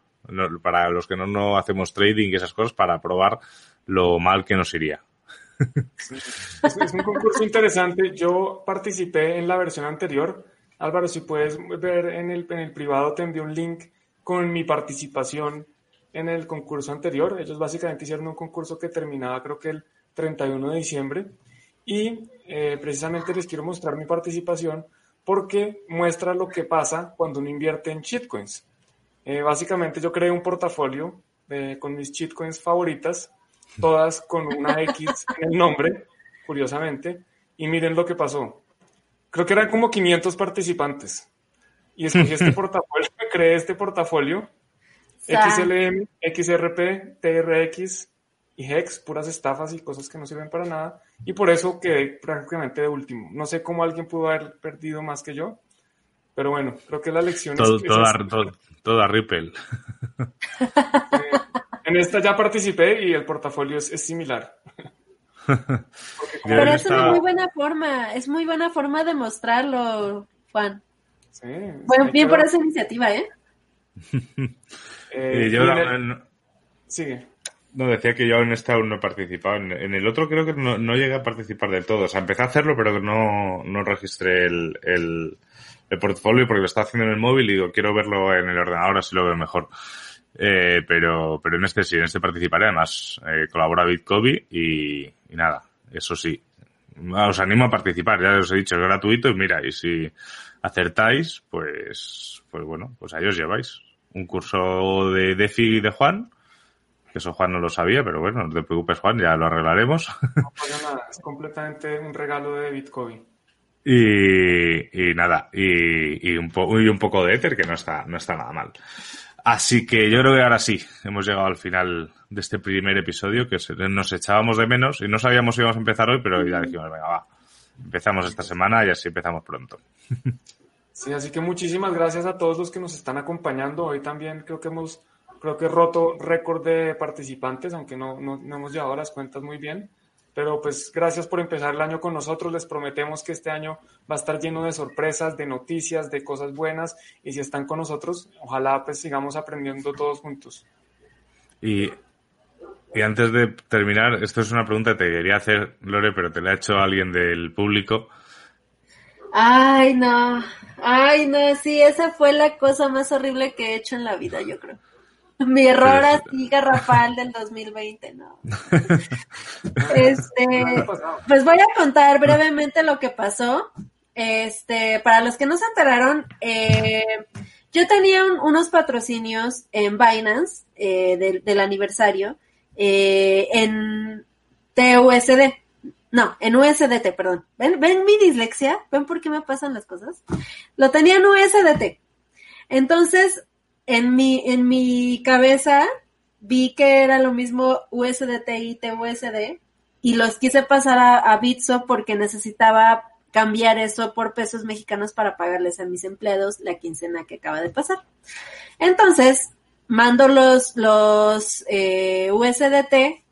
para los que no, no hacemos trading y esas cosas, para probar lo mal que nos iría. Es, un concurso interesante. Yo participé en la versión anterior. Álvaro, si puedes ver en el, en el privado, te envié un link con mi participación en el concurso anterior. Ellos básicamente hicieron un concurso que terminaba creo que el 31 de diciembre. Y eh, precisamente les quiero mostrar mi participación porque muestra lo que pasa cuando uno invierte en shitcoins. Eh, básicamente yo creé un portafolio eh, con mis shitcoins favoritas todas con una [laughs] X en el nombre, curiosamente, y miren lo que pasó. Creo que eran como 500 participantes. Y escogí este [laughs] portafolio, [laughs] creé este portafolio, XLM, XRP, TRX y HEX, puras estafas y cosas que no sirven para nada. Y por eso quedé prácticamente de último. No sé cómo alguien pudo haber perdido más que yo, pero bueno, creo que la lección es... Toda, toda Ripple. Eh, [laughs] en esta ya participé y el portafolio es, similar. [laughs] Pero es una muy buena forma, es muy buena forma de mostrarlo, Juan. Sí, bueno, bien por esa iniciativa, ¿eh? [laughs] eh yo Sigue. No, decía que yo en esta aún no he participado. En, el otro creo que no, llegué a participar del todo. O sea, empecé a hacerlo, pero no, no registré el, el, el portfolio porque lo estaba haciendo en el móvil y digo, quiero verlo en el ordenador, así lo veo mejor. Eh, pero, pero en este sí, en este participaré. Además, eh, colabora Bitcoin y, y nada, eso sí. Os animo a participar, ya os he dicho, es gratuito y mira, y si acertáis, pues, pues bueno, pues ahí os lleváis. Un curso de DeFi de Juan, que eso Juan no lo sabía, pero bueno, no te preocupes Juan, ya lo arreglaremos. No pasa nada, es completamente un regalo de Bitcoin. Y, y nada, y, y, un y un poco de Ether, que no está, no está nada mal. Así que yo creo que ahora sí, hemos llegado al final de este primer episodio que nos echábamos de menos y no sabíamos si íbamos a empezar hoy, pero ya dijimos, venga, va, empezamos esta semana y así empezamos pronto. Sí, así que muchísimas gracias a todos los que nos están acompañando. Hoy también creo que hemos, creo que roto récord de participantes, aunque no, no, no hemos llevado las cuentas muy bien. Pero pues gracias por empezar el año con nosotros. Les prometemos que este año va a estar lleno de sorpresas, de noticias, de cosas buenas. Y si están con nosotros, ojalá pues sigamos aprendiendo todos juntos. Y, y antes de terminar, esto es una pregunta que te quería hacer, Lore, pero te la ha hecho alguien del público. Ay, no. Ay, no, sí, esa fue la cosa más horrible que he hecho en la vida, yo creo. [laughs] Mi error así garrafal del 2020, no. [laughs] Este, pues voy a contar brevemente lo que pasó. Este, para los que no se enteraron, eh, yo tenía unos patrocinios en Binance eh, del, aniversario eh, en TUSD. No, en USDT, perdón. ¿Ven, ¿Ven mi dislexia? ¿Ven por qué me pasan las cosas? Lo tenía en USDT. Entonces, en mi, en mi cabeza vi que era lo mismo USDT y TUSD y los quise pasar a, Bitso porque necesitaba cambiar eso por pesos mexicanos para pagarles a mis empleados la quincena que acaba de pasar. Entonces, mando los, los eh, USDT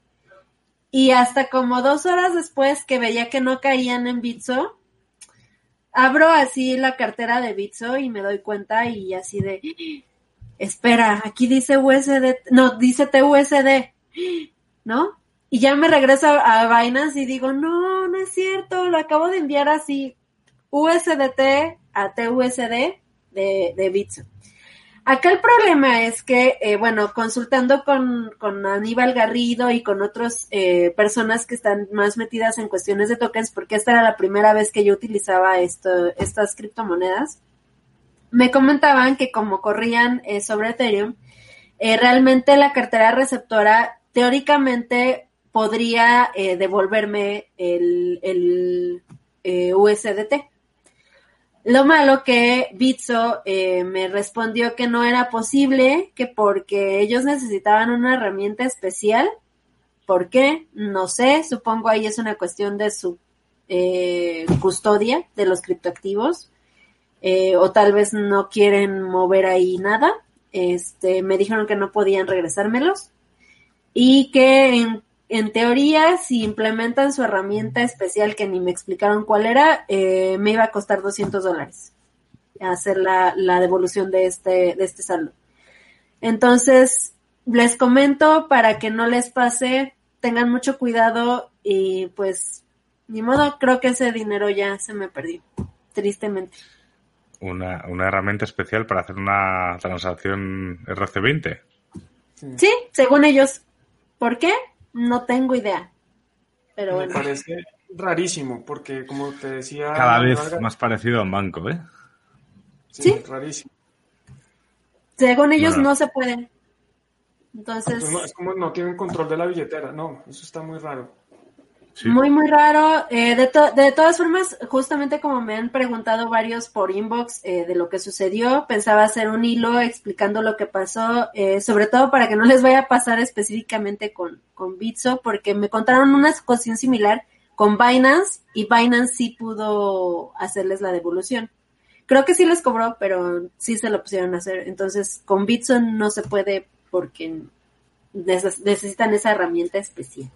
y hasta como dos horas después que veía que no caían en Bitso, abro así la cartera de Bitso y me doy cuenta y así de, espera, aquí dice USD, no, dice TUSD, ¿no? Y ya me regreso a, Binance y digo, no, no es cierto, lo acabo de enviar así, USDT a TUSD de, de Bitso. Acá el problema es que, eh, bueno, consultando con, con, Aníbal Garrido y con otras eh, personas que están más metidas en cuestiones de tokens, porque esta era la primera vez que yo utilizaba esto, estas criptomonedas, me comentaban que como corrían eh, sobre Ethereum, eh, realmente la cartera receptora teóricamente podría eh, devolverme el, USDT. Lo malo que Bitso me respondió que no era posible, que porque ellos necesitaban una herramienta especial ¿Por qué? No sé, supongo ahí es una cuestión de su eh, custodia de los criptoactivos. Eh, o tal vez no quieren mover ahí nada. Este, me dijeron que no podían regresármelos y que en, teoría si implementan su herramienta especial que ni me explicaron cuál era, eh, me iba a costar 200 dólares hacer la, la devolución de este, de este saldo. Entonces, les comento para que no les pase, tengan mucho cuidado y pues, ni modo, creo que ese dinero ya se me perdió, tristemente una, una herramienta especial para hacer una transacción RC20. Sí. según ellos. ¿Por qué? No tengo idea. Pero Me parece rarísimo, porque como te decía... Cada vez más parecido a un banco, ¿eh? Sí, rarísimo. Según ellos no se pueden. Entonces... Pues es como no tienen control de la billetera. No, eso está muy raro. Muy, muy raro. Eh, de, de, todas formas, justamente como me han preguntado varios por inbox eh, de lo que sucedió, pensaba hacer un hilo explicando lo que pasó, eh, sobre todo para que no les vaya a pasar específicamente con, con Bitso, porque me contaron una situación similar con Binance y Binance sí pudo hacerles la devolución. Creo que sí les cobró, pero sí se lo pusieron a hacer. Entonces, con Bitso no se puede porque necesitan esa herramienta especial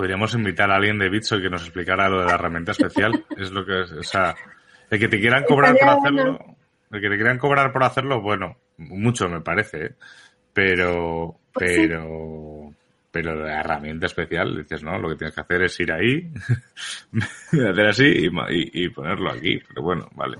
podríamos invitar a alguien de Bitso que nos explicara lo de la herramienta especial. [laughs] es lo que es, o sea, el que te quieran cobrar por hacerlo, el que te quieran cobrar por hacerlo, bueno, mucho me parece, ¿eh? pero, pues pero, pero la herramienta especial, dices, no, lo que tienes que hacer es ir ahí, [laughs] hacer así y, y ponerlo aquí, pero bueno, vale.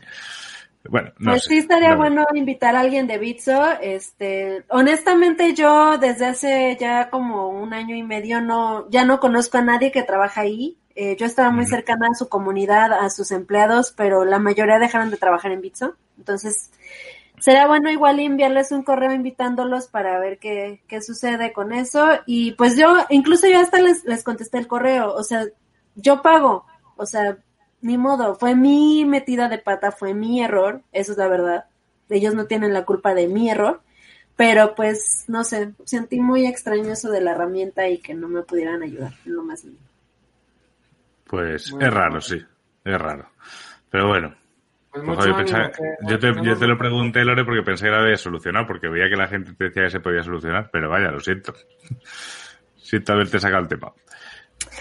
Bueno, pues sí estaría bueno invitar a alguien de Bitso. Este, honestamente yo desde hace ya como un año y medio no, ya no conozco a nadie que trabaja ahí. Eh, yo estaba muy cercana a su comunidad, a sus empleados, pero la mayoría dejaron de trabajar en Bitso. Entonces, será bueno igual enviarles un correo invitándolos para ver qué, qué sucede con eso. Y pues yo, incluso yo hasta les, les contesté el correo. O sea, yo pago. O sea, ni modo, fue mi metida de pata, fue mi error, eso es la verdad. Ellos no tienen la culpa de mi error, pero pues no sé, sentí muy extraño eso de la herramienta y que no me pudieran ayudar en lo más mínimo. Pues es raro, sí, es raro. Pero bueno. Pues yo, te, yo, te, lo pregunté, Lore, porque pensé que era de solucionar, porque veía que la gente te decía que se podía solucionar, pero vaya, lo siento. [laughs] siento haberte sacado el tema.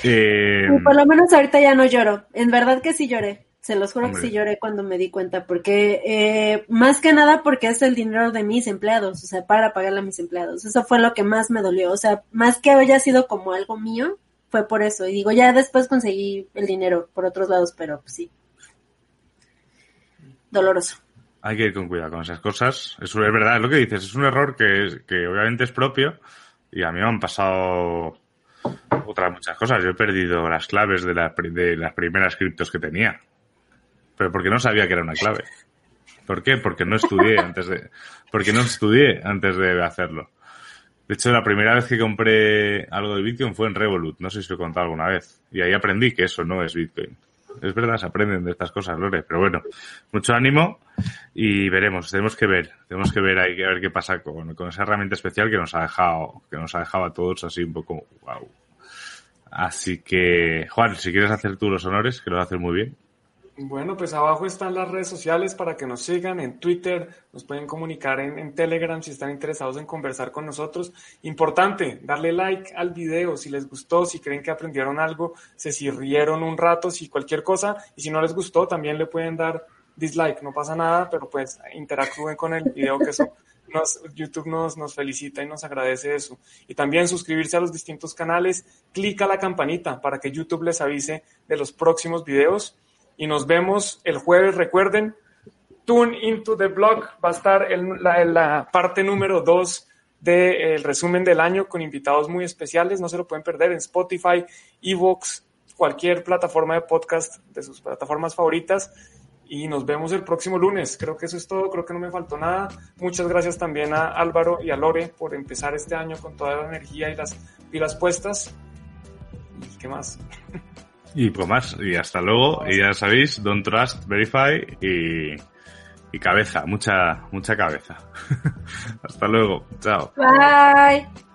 Eh, por lo menos ahorita ya no lloro. En verdad que sí lloré. Se los juro que sí lloré cuando me di cuenta, porque eh, más que nada porque es el dinero de mis empleados, o sea, para pagarle a mis empleados. Eso fue lo que más me dolió. O sea, más que haya sido como algo mío, fue por eso. Y digo, ya después conseguí el dinero por otros lados, pero pues, sí. Doloroso. Hay que ir con cuidado con esas cosas. Es verdad, es lo que dices. Es un error que, que obviamente es propio y a mí me han pasado otras muchas cosas. Yo he perdido las claves de, de las primeras criptos que tenía. Pero porque no sabía que era una clave. ¿Por qué? Porque no estudié [laughs] antes de, porque no estudié antes de hacerlo. De hecho, la primera vez que compré algo de Bitcoin fue en Revolut. No sé si lo he contado alguna vez. Y ahí aprendí que eso no es Bitcoin. Es verdad, se aprenden de estas cosas, Lore. Pero bueno, mucho ánimo y veremos. Tenemos que ver. Tenemos que ver ahí, que ver qué pasa con, con esa herramienta especial que nos ha dejado, que nos ha dejado a todos así un poco, wow, Así que, Juan, si quieres hacer tú los honores, que lo haces muy bien. Bueno, pues abajo están las redes sociales para que nos sigan en Twitter, nos pueden comunicar en, Telegram si están interesados en conversar con nosotros. Importante, darle like al video si les gustó, si creen que aprendieron algo, se si rieron un rato, si cualquier cosa, y si no les gustó también le pueden dar dislike, no pasa nada, pero pues interactúen con el video que eso YouTube nos, nos felicita y nos agradece eso. Y también suscribirse a los distintos canales, clica la campanita para que YouTube les avise de los próximos videos. Y nos vemos el jueves, recuerden, Tune into the blog va a estar en la, parte número 2 del resumen del año con invitados muy especiales. No se lo pueden perder en Spotify, Evox, cualquier plataforma de podcast de sus plataformas favoritas y nos vemos el próximo lunes. Creo que eso es todo, creo que no me faltó nada. Muchas gracias también a Álvaro y a Lore por empezar este año con toda la energía y las pilas puestas. ¿Y qué más? [laughs] Y pues más, y hasta luego. Y ya sabéis, don't trust, verify y, y cabeza, mucha, mucha cabeza. [laughs] hasta luego, chao. Bye.